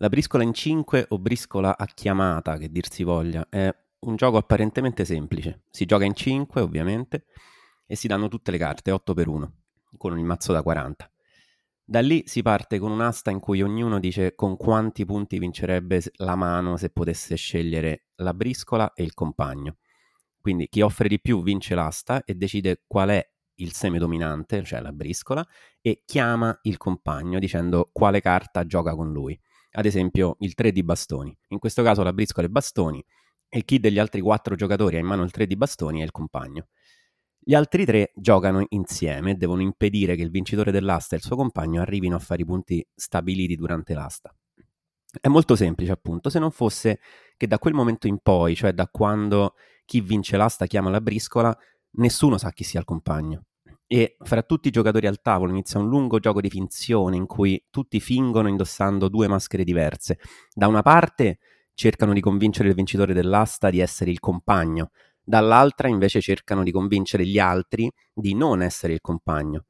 La briscola in 5 o briscola a chiamata, che dir si voglia, è un gioco apparentemente semplice. Si gioca in 5, ovviamente, e si danno tutte le carte, 8 per 1, con il mazzo da 40. Da lì si parte con un'asta in cui ognuno dice con quanti punti vincerebbe la mano se potesse scegliere la briscola e il compagno. Quindi chi offre di più vince l'asta e decide qual è il seme dominante, cioè la briscola, e chiama il compagno dicendo quale carta gioca con lui ad esempio il 3 di bastoni. In questo caso la briscola è bastoni e chi degli altri 4 giocatori ha in mano il 3 di bastoni è il compagno. Gli altri tre giocano insieme e devono impedire che il vincitore dell'asta e il suo compagno arrivino a fare i punti stabiliti durante l'asta. È molto semplice, appunto, se non fosse che da quel momento in poi, cioè da quando chi vince l'asta chiama la briscola, nessuno sa chi sia il compagno e fra tutti i giocatori al tavolo inizia un lungo gioco di finzione in cui tutti fingono indossando due maschere diverse. Da una parte cercano di convincere il vincitore dell'asta di essere il compagno, dall'altra invece cercano di convincere gli altri di non essere il compagno.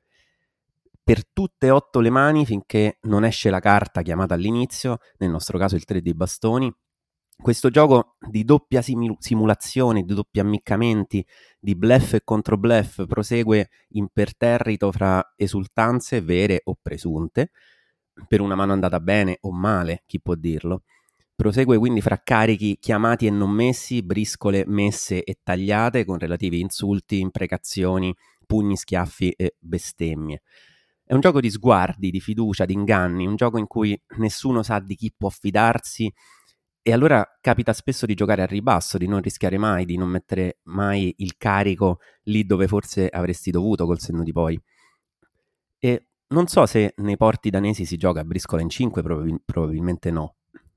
Per tutte e otto le mani finché non esce la carta chiamata all'inizio, nel nostro caso il 3 di bastoni, questo gioco di doppia simul- simulazione, di doppi ammiccamenti, di bluff e controbluff prosegue imperterrito fra esultanze vere o presunte, per una mano andata bene o male, chi può dirlo. Prosegue quindi fra carichi chiamati e non messi, briscole messe e tagliate con relativi insulti, imprecazioni, pugni, schiaffi e bestemmie. È un gioco di sguardi, di fiducia, di inganni, un gioco in cui nessuno sa di chi può fidarsi e allora capita spesso di giocare a ribasso, di non rischiare mai, di non mettere mai il carico lì dove forse avresti dovuto col senno di poi. E non so se nei porti danesi si gioca a briscola in 5, probabil- probabilmente no.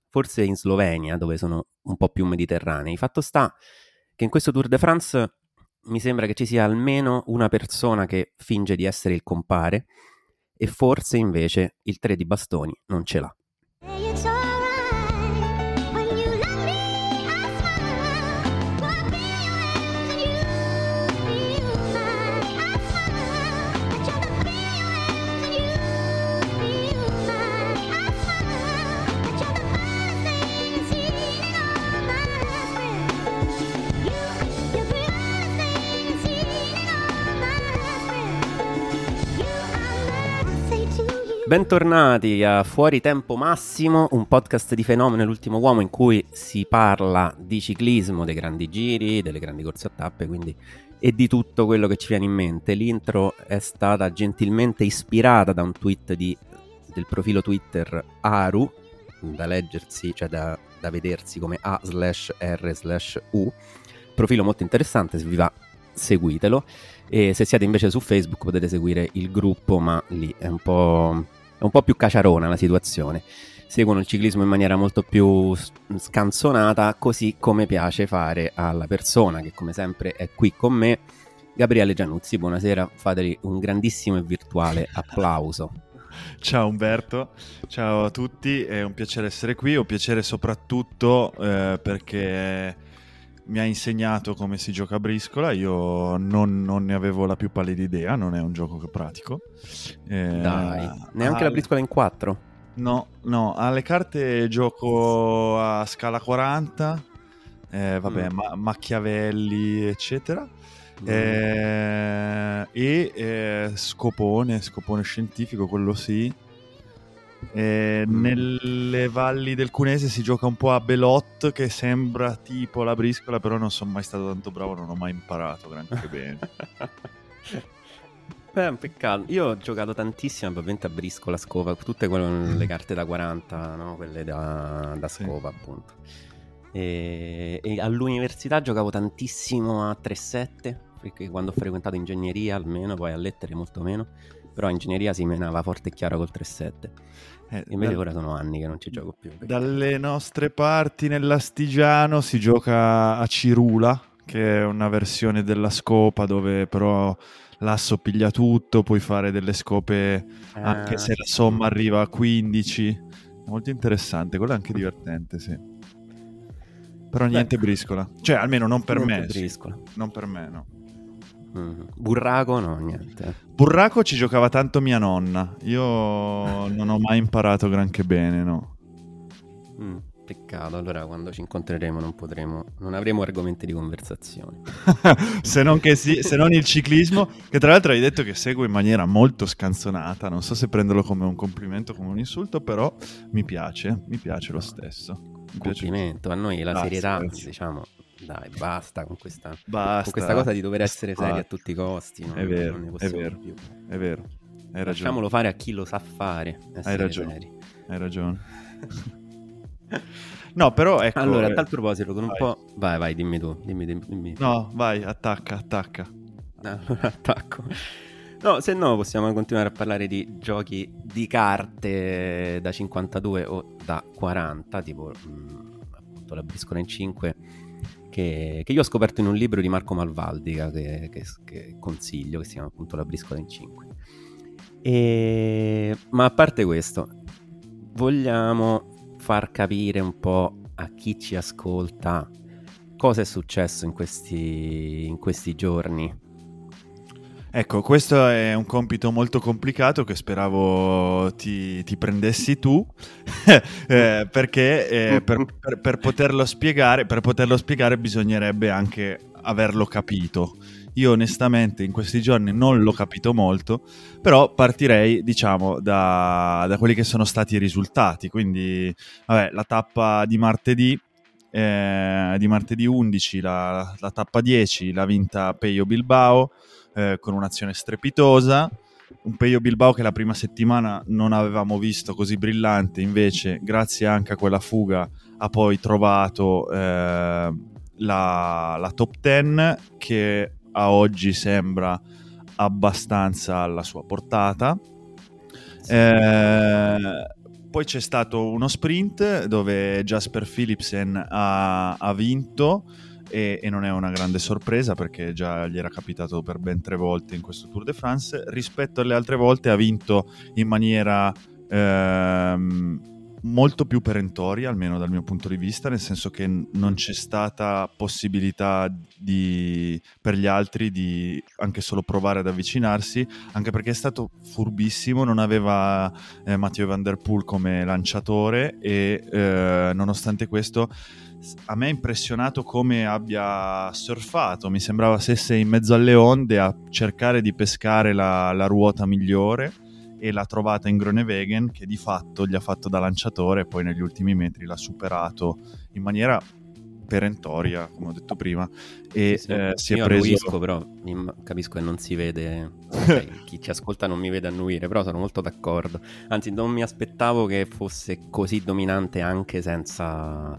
Forse in Slovenia, dove sono un po' più mediterranei. Fatto sta che in questo Tour de France mi sembra che ci sia almeno una persona che finge di essere il compare e forse invece il 3 di bastoni non ce l'ha. Bentornati a Fuori Tempo Massimo, un podcast di Fenomeno l'ultimo uomo in cui si parla di ciclismo, dei grandi giri, delle grandi corse a tappe, quindi e di tutto quello che ci viene in mente. L'intro è stata gentilmente ispirata da un tweet di, del profilo Twitter Aru, da leggersi, cioè da, da vedersi come A slash R slash U. Profilo molto interessante, se vi va seguitelo. E se siete invece su Facebook potete seguire il gruppo, ma lì è un po' è un po' più caciarona la situazione. Seguono il ciclismo in maniera molto più scanzonata, così come piace fare alla persona che come sempre è qui con me, Gabriele Giannuzzi. Buonasera, fateli un grandissimo e virtuale applauso. Ciao Umberto, ciao a tutti, è un piacere essere qui, un piacere soprattutto eh, perché mi ha insegnato come si gioca a briscola, io non, non, ne avevo la più pallida idea, non è un gioco che pratico. Eh, Dai, neanche alle... la briscola in 4? No, no, alle carte gioco a scala 40, eh, vabbè, mm. ma- Machiavelli, eccetera. Mm. Eh, e eh, scopone, scopone scientifico, quello sì. Eh, mm. Nelle valli del Cunese si gioca un po' a Belot che sembra tipo la briscola, però non sono mai stato tanto bravo, non ho mai imparato granché bene. Beh, un peccato. Io ho giocato tantissimo ovviamente a briscola, scopa, tutte quelle, le carte da 40, no? quelle da, da scopa sì. appunto. E, e, all'università giocavo tantissimo a 3-7, perché quando ho frequentato ingegneria almeno, poi a lettere molto meno però ingegneria si menava forte e chiara col 3-7. Eh, Invece dal- ora sono anni che non ci gioco più. perché- Dalle nostre parti nell'Astigiano si gioca a Cirula, che è una versione della scopa dove però l'asso piglia tutto, puoi fare delle scope anche Ah, se la sì. somma arriva a 15. Molto interessante, quello è anche divertente, sì. Però niente briscola. Cioè, almeno non per Niente me. sì. briscola. Non per me, no. Mhm. Burraco no, niente. Burraco ci giocava tanto mia nonna. Io non ho mai imparato granché bene, no. Mm, peccato, allora quando ci incontreremo non potremo, non avremo argomenti di conversazione. se, non che si- se non il ciclismo, che tra l'altro hai detto che seguo in maniera molto scanzonata. Non so se prenderlo come un complimento o come un insulto, però mi piace, mi piace lo stesso. Mi piace. Complimento, a noi la Grazie, serietà, diciamo, dai, basta con questa, Basta. con questa cosa di dover essere seri a tutti i costi. non- È vero, non ne è vero. più. È vero, hai ragione. Lasciamolo fare a chi lo sa fare. essere ragione. seri. Hai ragione. No, però ecco. Allora, a eh, tal proposito, con un vai. po'... Vai, vai, dimmi tu, dimmi, dimmi. dimmi. No, vai, attacca, attacca. Allora, attacco. No, se no possiamo continuare a parlare di giochi di carte da 52 o da 40, tipo mh, appunto la briscola in 5, che, che io ho scoperto in un libro di Marco Malvaldica che, che- che consiglio, che si chiama appunto La briscola in 5. E... Ma a parte questo, vogliamo far capire un po' a chi ci ascolta cosa è successo in questi, in questi giorni. Ecco, questo è un compito molto complicato che speravo ti, ti prendessi tu, eh, perché eh, per, per- per poterlo spiegare, per poterlo spiegare bisognerebbe anche averlo capito. Io onestamente in questi giorni non l'ho capito molto, però partirei diciamo da, da quelli che sono stati i risultati. Quindi, vabbè, la tappa di martedì, eh, di martedì 11, la, la tappa 10 l'ha vinta Peio Bilbao eh, con un'azione strepitosa. Un Peio Bilbao che la prima settimana non avevamo visto così brillante, invece, grazie anche a quella fuga, ha poi trovato eh, la, la top 10 che a oggi sembra abbastanza alla sua portata. Eh, poi c'è stato uno sprint dove Jasper Philipsen ha, ha vinto e, e non è una grande sorpresa perché già gli era capitato per ben tre volte in questo Tour de France. Rispetto alle altre volte ha vinto in maniera ehm, molto più perentoria, almeno dal mio punto di vista, nel senso che non c'è stata possibilità di- per gli altri di anche solo provare ad avvicinarsi, anche perché è stato furbissimo, non aveva eh, Matteo Van Der Poel come lanciatore e eh, nonostante questo a me è impressionato come abbia surfato, mi sembrava stesse in mezzo alle onde a cercare di pescare la, la ruota migliore e l'ha trovata in Groenewegen che di fatto gli ha fatto da lanciatore e poi negli ultimi metri l'ha superato in maniera perentoria, come ho detto prima, e Sì, eh, si è Io preso... annuisco, però capisco che non si vede, cioè, chi ci ascolta non mi vede annuire, però sono molto d'accordo. Anzi, non mi aspettavo che fosse così dominante anche senza,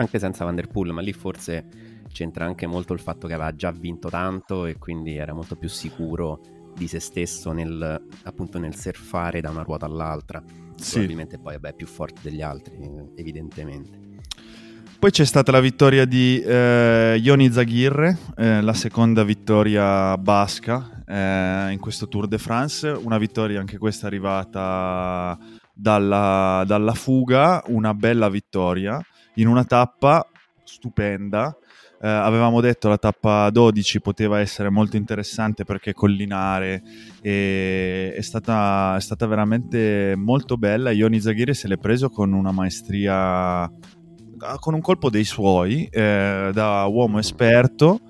anche senza Van Der Poel, ma lì forse c'entra anche molto il fatto che aveva già vinto tanto e quindi era molto più sicuro di se stesso nel, appunto nel surfare da una ruota all'altra. Sì. Probabilmente poi vabbè, è più forte degli altri, evidentemente. Poi c'è stata la vittoria di eh, Ioni Zaghirre, eh, la seconda vittoria basca eh, in questo Tour de France, una vittoria anche questa arrivata dalla, dalla fuga, una bella vittoria in una tappa stupenda. Eh, avevamo detto la tappa 12 poteva essere molto interessante perché collinare e è stata, è stata veramente molto bella. Ioni Zaghirre se l'è preso con una maestria con un colpo dei suoi, eh, da uomo esperto,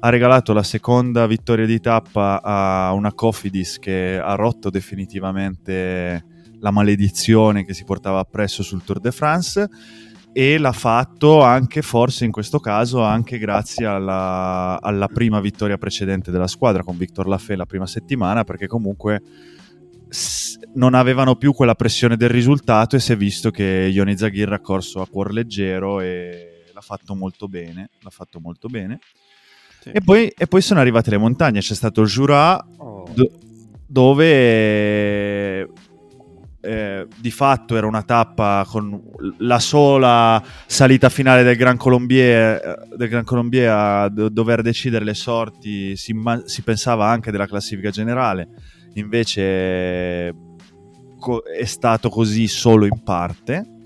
ha regalato la seconda vittoria di tappa a una Cofidis che ha rotto definitivamente la maledizione che si portava appresso sul Tour de France e l'ha fatto anche forse in questo caso anche grazie alla, alla prima vittoria precedente della squadra con Victor Lafay la prima settimana perché comunque non avevano più quella pressione del risultato e si è visto che Ioni Zaghirre ha corso a cuor leggero e l'ha fatto molto bene l'ha fatto molto bene Sì. e poi, e poi sono arrivate le montagne c'è stato Jura Oh. do- dove eh, di fatto era una tappa con la sola salita finale del Gran Colombier, eh, del Gran Colombier a do- dover decidere le sorti, si, si, pensava anche della classifica generale, invece co- è stato così solo in parte.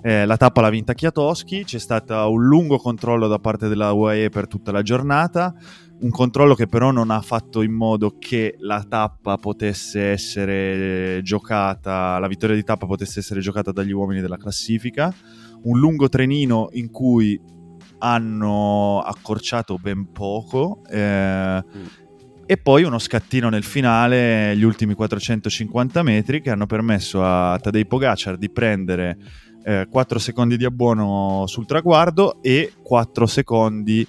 Eh, la tappa l'ha vinta Chiatoschi, c'è stato un lungo controllo da parte della UAE per tutta la giornata, un controllo che però non ha fatto in modo che la tappa potesse essere giocata, la vittoria di tappa potesse essere giocata dagli uomini della classifica, un lungo trenino in cui hanno accorciato ben poco eh, mm. e poi uno scattino nel finale, gli ultimi 450 metri che hanno permesso a Tadej Pogacar di prendere eh, 4 secondi di abbuono sul traguardo e 4 secondi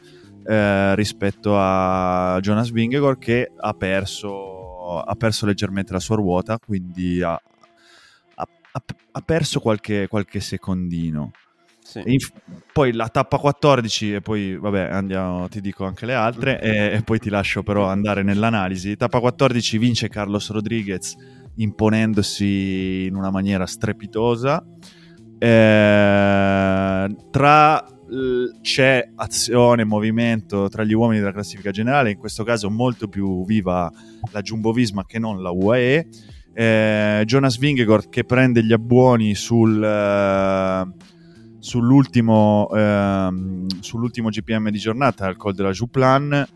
eh, rispetto a Jonas Vingegaard che ha perso, ha perso leggermente la sua ruota, quindi ha, ha, ha perso qualche, qualche secondino. Sì. Inf- poi la tappa 14 e poi vabbè andiamo, ti dico anche le altre e, e, poi ti lascio però andare nell'analisi. Tappa 14 vince Carlos Rodriguez imponendosi in una maniera strepitosa. Eh, tra c'è azione, movimento tra gli uomini della classifica generale, in questo caso molto più viva la Jumbo Visma che non la UAE. Eh, Jonas Vingegaard che prende gli abbuoni sul, uh, sull'ultimo, uh, sull'ultimo, GPM di giornata al Col della Juplan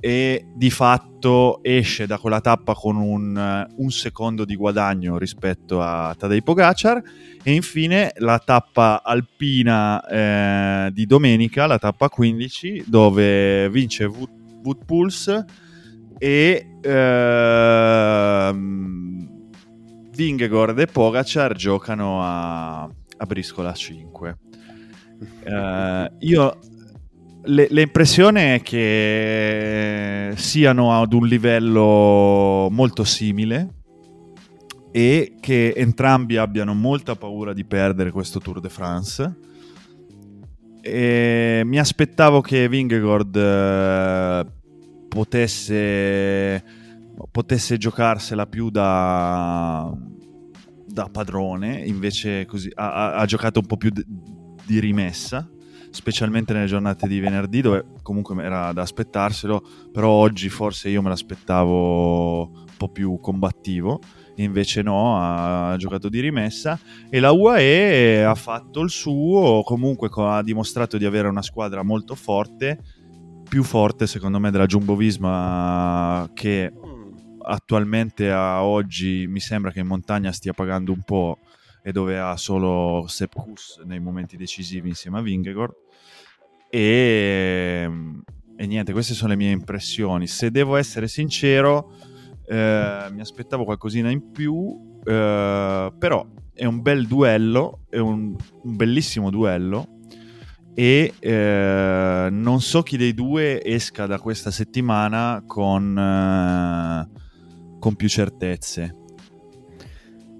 e di fatto esce da quella tappa con un, un secondo di guadagno rispetto a Tadej Pogacar e infine la tappa alpina eh, di domenica, la tappa 15 dove vince Wood, Wood Pulse e eh, Vingegaard e Pogacar giocano a, a Briscola 5 eh, io le, l'impressione è che siano ad un livello molto simile e che entrambi abbiano molta paura di perdere questo Tour de France. E mi aspettavo che Vingegaard eh, potesse, potesse giocarsela più da, da padrone, invece così, ha, ha, giocato un po' più di rimessa specialmente nelle giornate di venerdì dove comunque era da aspettarselo, però oggi forse io me l'aspettavo un po' più combattivo, invece no, ha giocato di rimessa e la UAE ha fatto il suo, comunque ha dimostrato di avere una squadra molto forte, più forte secondo me della Jumbo Visma che attualmente a oggi mi sembra che in montagna stia pagando un po' e dove ha solo Sepp Kuss nei momenti decisivi insieme a Vingegaard e, e, niente, queste sono le mie impressioni. Se devo essere sincero, eh, mi aspettavo qualcosina in più, eh, però è un bel duello, è un, un bellissimo duello e eh, non so chi dei due esca da questa settimana con, eh, con più certezze.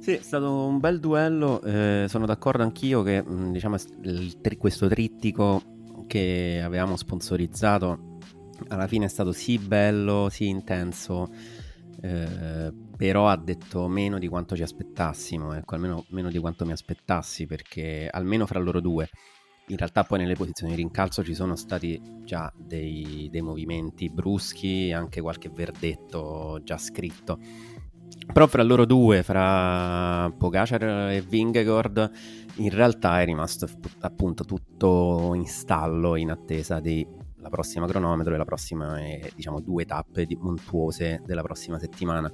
Sì, è stato un bel duello, eh, sono d'accordo anch'io che mm, diciamo, il, questo trittico che avevamo sponsorizzato alla fine è stato sì bello, sì intenso, eh, però ha detto meno di quanto ci aspettassimo, ecco, almeno meno di quanto mi aspettassi, perché almeno fra loro due, in realtà poi nelle posizioni di rincalzo ci sono stati già dei, dei movimenti bruschi, anche qualche verdetto già scritto. Però fra loro due, fra Pogacar e Vingegaard, in realtà è rimasto appunto tutto in stallo in attesa della prossima cronometro e la prossima, eh, diciamo, due tappe montuose della prossima settimana.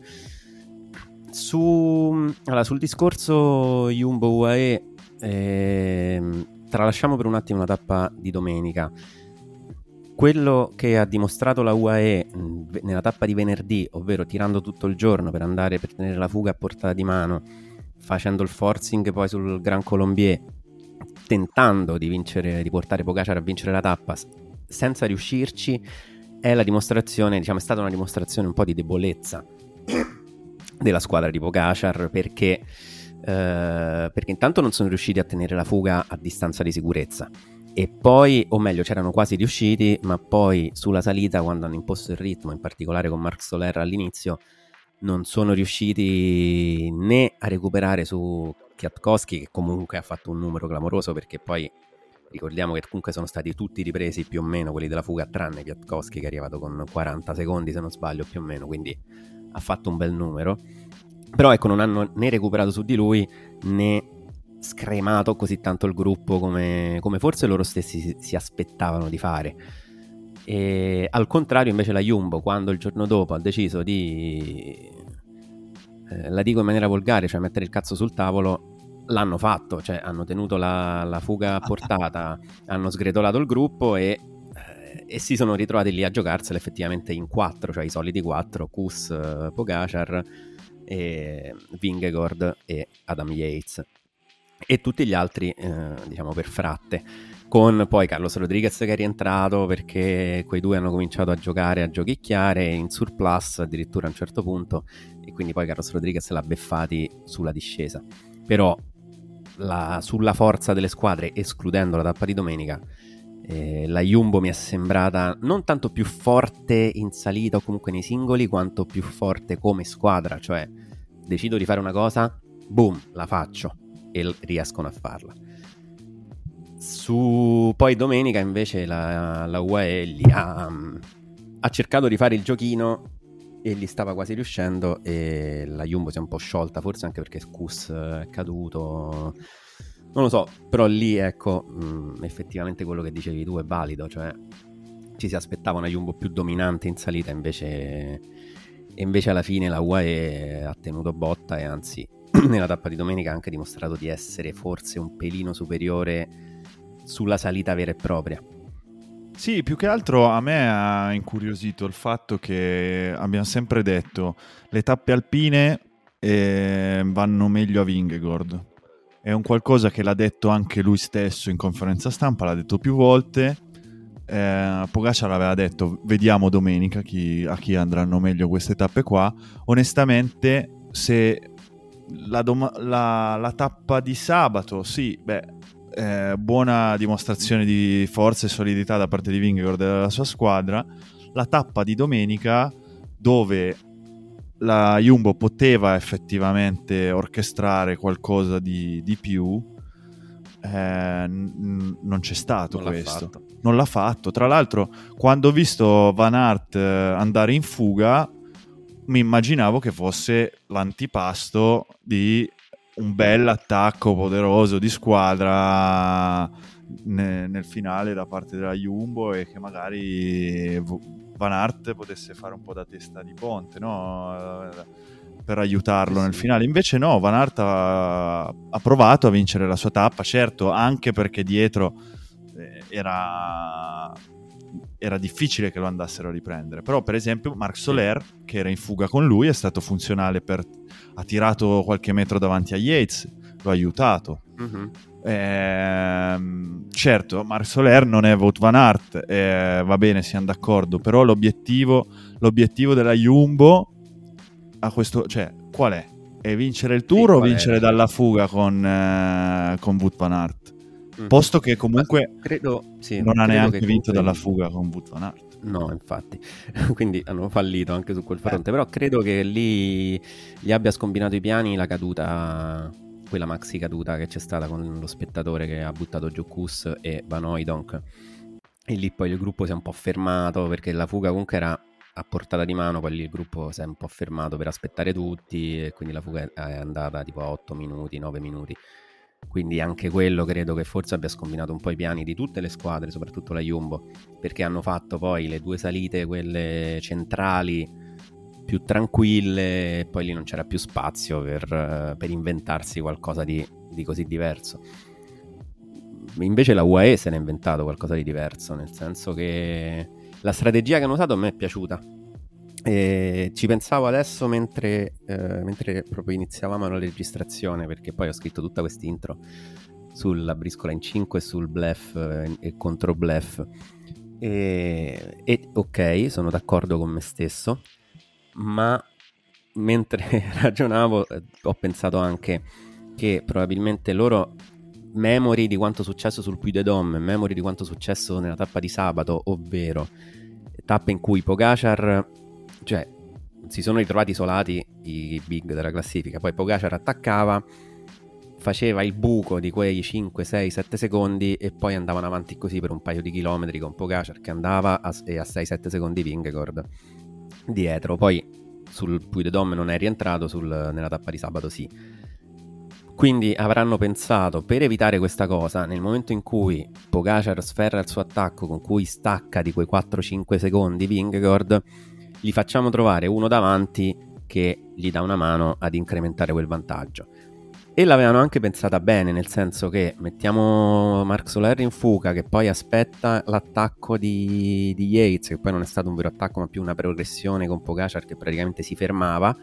Su, allora, sul discorso Jumbo UAE, eh, tralasciamo per un attimo la tappa di domenica. Quello che ha dimostrato la UAE nella tappa di venerdì, ovvero tirando tutto il giorno per andare per tenere la fuga a portata di mano, facendo il forcing poi sul Gran Colombier, tentando di, vincere, di portare Pogacar a vincere la tappa senza riuscirci, è la dimostrazione, diciamo, è stata una dimostrazione un po' di debolezza della squadra di Pogacar perché, eh, perché intanto non sono riusciti a tenere la fuga a distanza di sicurezza. E poi, o meglio, c'erano quasi riusciti, ma poi sulla salita, quando hanno imposto il ritmo, in particolare con Marc Soler all'inizio, non sono riusciti né a recuperare su Kwiatkowski che comunque ha fatto un numero clamoroso perché poi ricordiamo che comunque sono stati tutti ripresi più o meno quelli della fuga tranne Kwiatkowski che è arrivato con 40 secondi se non sbaglio più o meno quindi ha fatto un bel numero. Però ecco non hanno né recuperato su di lui né scremato così tanto il gruppo come, come forse loro stessi si, si aspettavano di fare. E al contrario invece la Jumbo quando il giorno dopo ha deciso di eh, la dico in maniera volgare, cioè mettere il cazzo sul tavolo, l'hanno fatto, cioè hanno tenuto la, la fuga a portata, hanno sgretolato il gruppo e, eh, e, si sono ritrovati lì a giocarsela effettivamente in quattro, cioè i soliti quattro, Kus, Pogacar, e Vingegord e Adam Yates e tutti gli altri eh, diciamo per fratte con poi Carlos Rodriguez che è rientrato perché quei due hanno cominciato a giocare, a giochicchiare in surplus addirittura a un certo punto e quindi poi Carlos Rodriguez l'ha beffati sulla discesa. Però la, sulla forza delle squadre, escludendo la tappa di domenica, eh, la Jumbo mi è sembrata non tanto più forte in salita o comunque nei singoli, quanto più forte come squadra, cioè decido di fare una cosa, boom, la faccio e riescono a farla. Su poi domenica invece la, la UAE li ha, ha, cercato di fare il giochino e gli stava quasi riuscendo e la Jumbo si è un po' sciolta, forse anche perché Scus è caduto. Non lo so, però lì ecco, mh, effettivamente quello che dicevi tu è valido, cioè ci si aspettava una Jumbo più dominante in salita, invece, invece alla fine la UAE ha tenuto botta e anzi nella tappa di domenica ha anche dimostrato di essere forse un pelino superiore sulla salita vera e propria. Sì, più che altro a me ha incuriosito il fatto che abbiamo sempre detto le tappe alpine eh, vanno meglio a Vingegord. È un qualcosa che l'ha detto anche lui stesso in conferenza stampa, l'ha detto più volte. Eh, Pogacar aveva detto vediamo domenica chi, a chi andranno meglio queste tappe qua. Onestamente, se la, dom- la, la tappa di sabato, sì, beh, eh, buona dimostrazione di forza e solidità da parte di Vingegaard e della sua squadra. La tappa di domenica dove la Jumbo poteva effettivamente orchestrare qualcosa di, di più, eh, n- non c'è stato non questo. L'ha non l'ha fatto. Tra l'altro, quando ho visto Van Aert eh, andare in fuga, mi immaginavo che fosse l'antipasto di un bel attacco poderoso di squadra ne, nel finale da parte della Jumbo e che magari Van Aert potesse fare un po' da testa di ponte no? per aiutarlo nel finale. Invece no, Van Aert ha, ha provato a vincere la sua tappa, certo anche perché dietro eh, era era difficile che lo andassero a riprendere. Però, per esempio, Marc Soler, che era in fuga con lui, è stato funzionale per... ha tirato qualche metro davanti a Yates, lo ha aiutato. Mm-hmm. Eh, certo, Marc Soler non è Wout Van Aert, eh, va bene, siamo d'accordo, però l'obiettivo, l'obiettivo della Jumbo a questo, cioè, qual è? È vincere il tour sì, o vincere è? dalla fuga con, eh, con Wout Van Aert? Mm. Posto che comunque credo, sì, non ha neanche vinto comunque... dalla fuga con Wout van Aert. No, infatti, quindi hanno fallito anche su quel fronte, eh. però credo che lì gli abbia scombinato i piani la caduta, quella maxi caduta che c'è stata con lo spettatore che ha buttato giù Kus e Van Oydonk. E lì poi il gruppo si è un po' fermato perché la fuga comunque era a portata di mano, poi lì il gruppo si è un po' fermato per aspettare tutti e quindi la fuga è andata tipo a 8 minuti, 9 minuti. Quindi anche quello credo che forse abbia scombinato un po' i piani di tutte le squadre, soprattutto la Jumbo, perché hanno fatto poi le due salite, quelle centrali, più tranquille, e poi lì non c'era più spazio per, per inventarsi qualcosa di, di, così diverso. Invece la UAE se n'è inventato qualcosa di diverso, nel senso che la strategia che hanno usato a me è piaciuta e ci pensavo adesso mentre, eh, mentre, proprio iniziavamo la registrazione, perché poi ho scritto tutta questa intro sulla briscola in 5 e sul bluff eh, e contro bluff. E, e ok, sono d'accordo con me stesso, ma mentre ragionavo eh, ho pensato anche che probabilmente loro memory di quanto è successo sul Puy de Dôme, memory di quanto è successo nella tappa di sabato, ovvero tappe in cui Pogacar cioè si sono ritrovati isolati i big della classifica, poi Pogacar attaccava, faceva il buco di quei 5, 6, 7 secondi e poi andavano avanti così per un paio di chilometri con Pogacar che andava a, e a 6-7 secondi Vingegaard dietro. Poi sul Puy de Dôme non è rientrato, sul, nella tappa di sabato sì. Quindi avranno pensato, per evitare questa cosa, nel momento in cui Pogacar sferra il suo attacco con cui stacca di quei 4-5 secondi Vingegaard, gli facciamo trovare uno davanti che gli dà una mano ad incrementare quel vantaggio. E l'avevano anche pensata bene, nel senso che mettiamo Mark Soler in fuga, che poi aspetta l'attacco di, di, Yates, che poi non è stato un vero attacco, ma più una progressione con Pogacar che praticamente si fermava.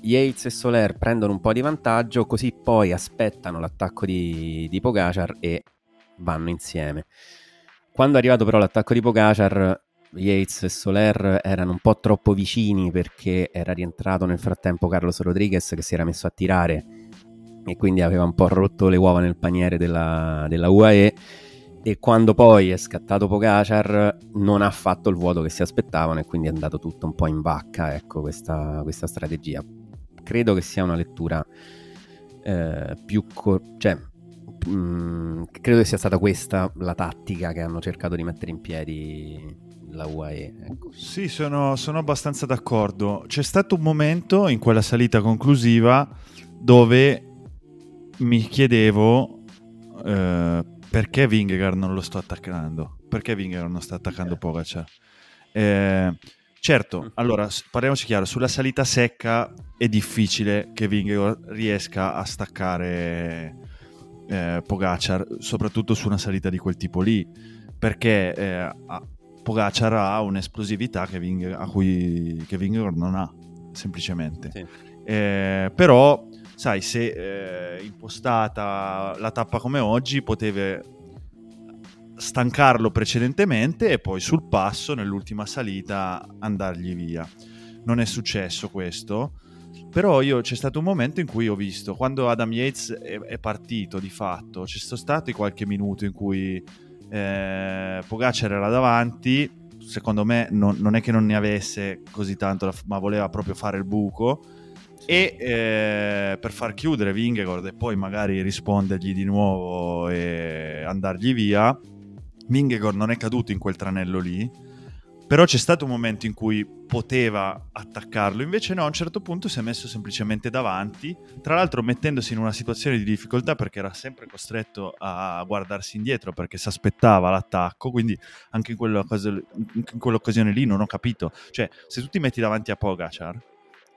Yates e Soler prendono un po' di vantaggio, così poi aspettano l'attacco di, di Pogacar e vanno insieme. Quando è arrivato però l'attacco di Pogacar, Yates e Soler erano un po' troppo vicini perché era rientrato nel frattempo Carlos Rodriguez che si era messo a tirare e quindi aveva un po' rotto le uova nel paniere della, della UAE e. Quando poi è scattato Pogacar non ha fatto il vuoto che si aspettavano e quindi è andato tutto un po' in vacca ecco questa, questa strategia. Credo che sia una lettura eh, più cor- cioè mh, credo che sia stata questa la tattica che hanno cercato di mettere in piedi la UAE. Ecco. Sì, sono, sono, abbastanza d'accordo. C'è stato un momento in quella salita conclusiva dove mi chiedevo eh, perché Vingegaard non lo sto attaccando, perché Vingegaard non sta attaccando eh. Pogacar. Eh, certo, mm. allora parliamoci chiaro, sulla salita secca è difficile che Vingegaard riesca a staccare eh, Pogacar, soprattutto su una salita di quel tipo lì, perché eh, Pogacar ha un'esplosività che, Ving- a cui, che Vingegaard non ha, semplicemente. Sì. Eh, però, sai, se eh, impostata la tappa come oggi, potevi stancarlo precedentemente e poi sul passo, nell'ultima salita, andargli via. Non è successo questo. Però io c'è stato un momento in cui ho visto, quando Adam Yates è, è partito di fatto, c'è stato qualche minuto in cui eh, Pogacar era davanti, secondo me non, non, è che non ne avesse così tanto, ma voleva proprio fare il buco. E eh, per far chiudere Vingegaard e poi magari rispondergli di nuovo e andargli via, Vingegaard non è caduto in quel tranello lì però c'è stato un momento in cui poteva attaccarlo, invece no, a un certo punto si è messo semplicemente davanti, tra l'altro mettendosi in una situazione di difficoltà perché era sempre costretto a guardarsi indietro perché si aspettava l'attacco, quindi anche in, in quell'occasione lì non ho capito, cioè se tu ti metti davanti a Pogacar,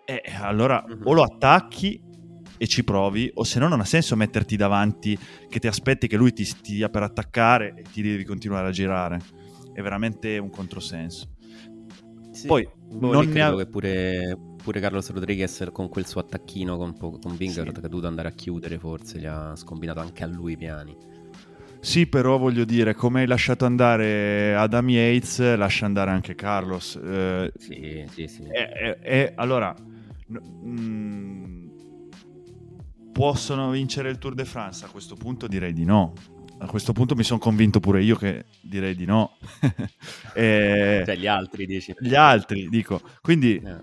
eh, allora mm-hmm. o lo attacchi e ci provi, o se no non ha senso metterti davanti che ti aspetti che lui ti stia per attaccare e ti devi continuare a girare è veramente un controsenso. Sì. Poi boh, non ne ha... che pure, pure, Carlos Rodriguez con quel suo attacchino con, con Vingegaard sì. ha dovuto andare a chiudere forse, gli ha scombinato anche a lui i piani. Sì, però voglio dire, come hai lasciato andare Adam Yates, lascia andare anche Carlos. Eh, sì, sì, sì. E, e, e allora, mh, mm, possono vincere il Tour de France? A questo punto direi di no a questo punto mi sono convinto pure io che direi di no. e... Cioè gli altri dici. Gli altri, dico. Quindi eh.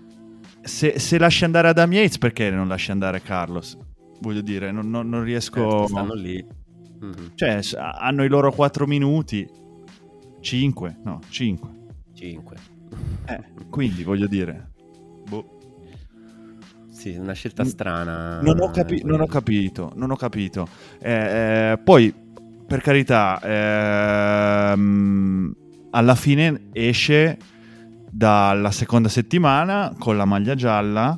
se, se, lasci andare Adam Yates, perché non lasci andare Carlos? Voglio dire, non, non, non riesco... Eh, stanno lì. Mm-hmm. Cioè, hanno i loro 4 minuti. 5, no, 5. 5. Eh, quindi voglio dire... Boh. Sì, una scelta strana. Non ho, capi- non ho capito, non ho capito. Eh, eh, poi per carità, ehm, alla fine esce dalla seconda settimana con la maglia gialla,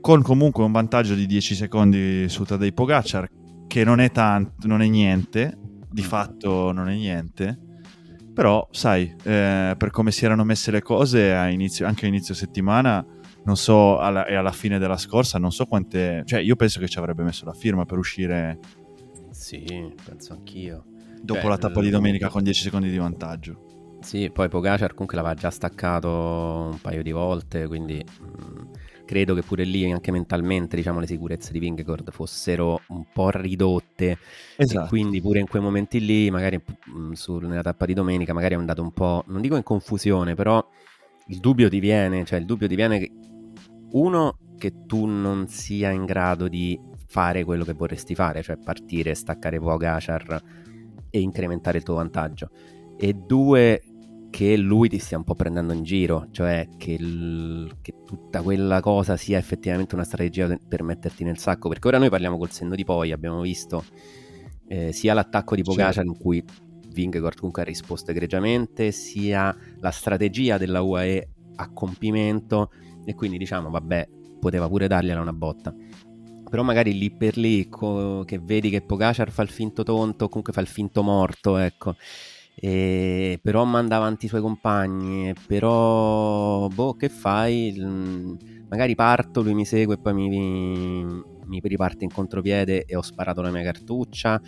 con comunque un vantaggio di 10 secondi su Tadej Pogacar, che non è tanto, non è niente, di fatto non è niente. Però, sai, eh, per come si erano messe le cose a inizio, anche a inizio settimana, non so, alla, e alla fine della scorsa, non so quante... Cioè, io penso che ci avrebbe messo la firma per uscire sì, penso anch'io. Dopo cioè, la tappa di domenica con 10 secondi di vantaggio. Sì, poi Pogacar comunque l'aveva già staccato un paio di volte, quindi mh, mm, credo che pure lì anche mentalmente diciamo, le sicurezze di Vingegaard fossero un po' ridotte esatto. e quindi pure in quei momenti lì, magari mh, mm, su, nella tappa di domenica, magari è andato un po', non dico in confusione, però il dubbio ti viene, cioè il dubbio ti viene che uno che tu non sia in grado di fare quello che vorresti fare, cioè partire, staccare Pogacar e incrementare il tuo vantaggio. E due, che lui ti stia un po' prendendo in giro, cioè che, il, che, tutta quella cosa sia effettivamente una strategia per metterti nel sacco, perché ora noi parliamo col senno di poi, abbiamo visto eh, sia l'attacco di Pogacar certo. in cui Vingegaard comunque ha risposto egregiamente, sia la strategia della UAE a compimento e quindi diciamo vabbè poteva pure dargliela una botta però magari lì per lì co- che vedi che Pogacar fa il finto tonto comunque fa il finto morto ecco. E però manda avanti i suoi compagni però boh che fai? Magari parto lui mi segue e poi mi, mi riparte in contropiede e ho sparato la mia cartuccia.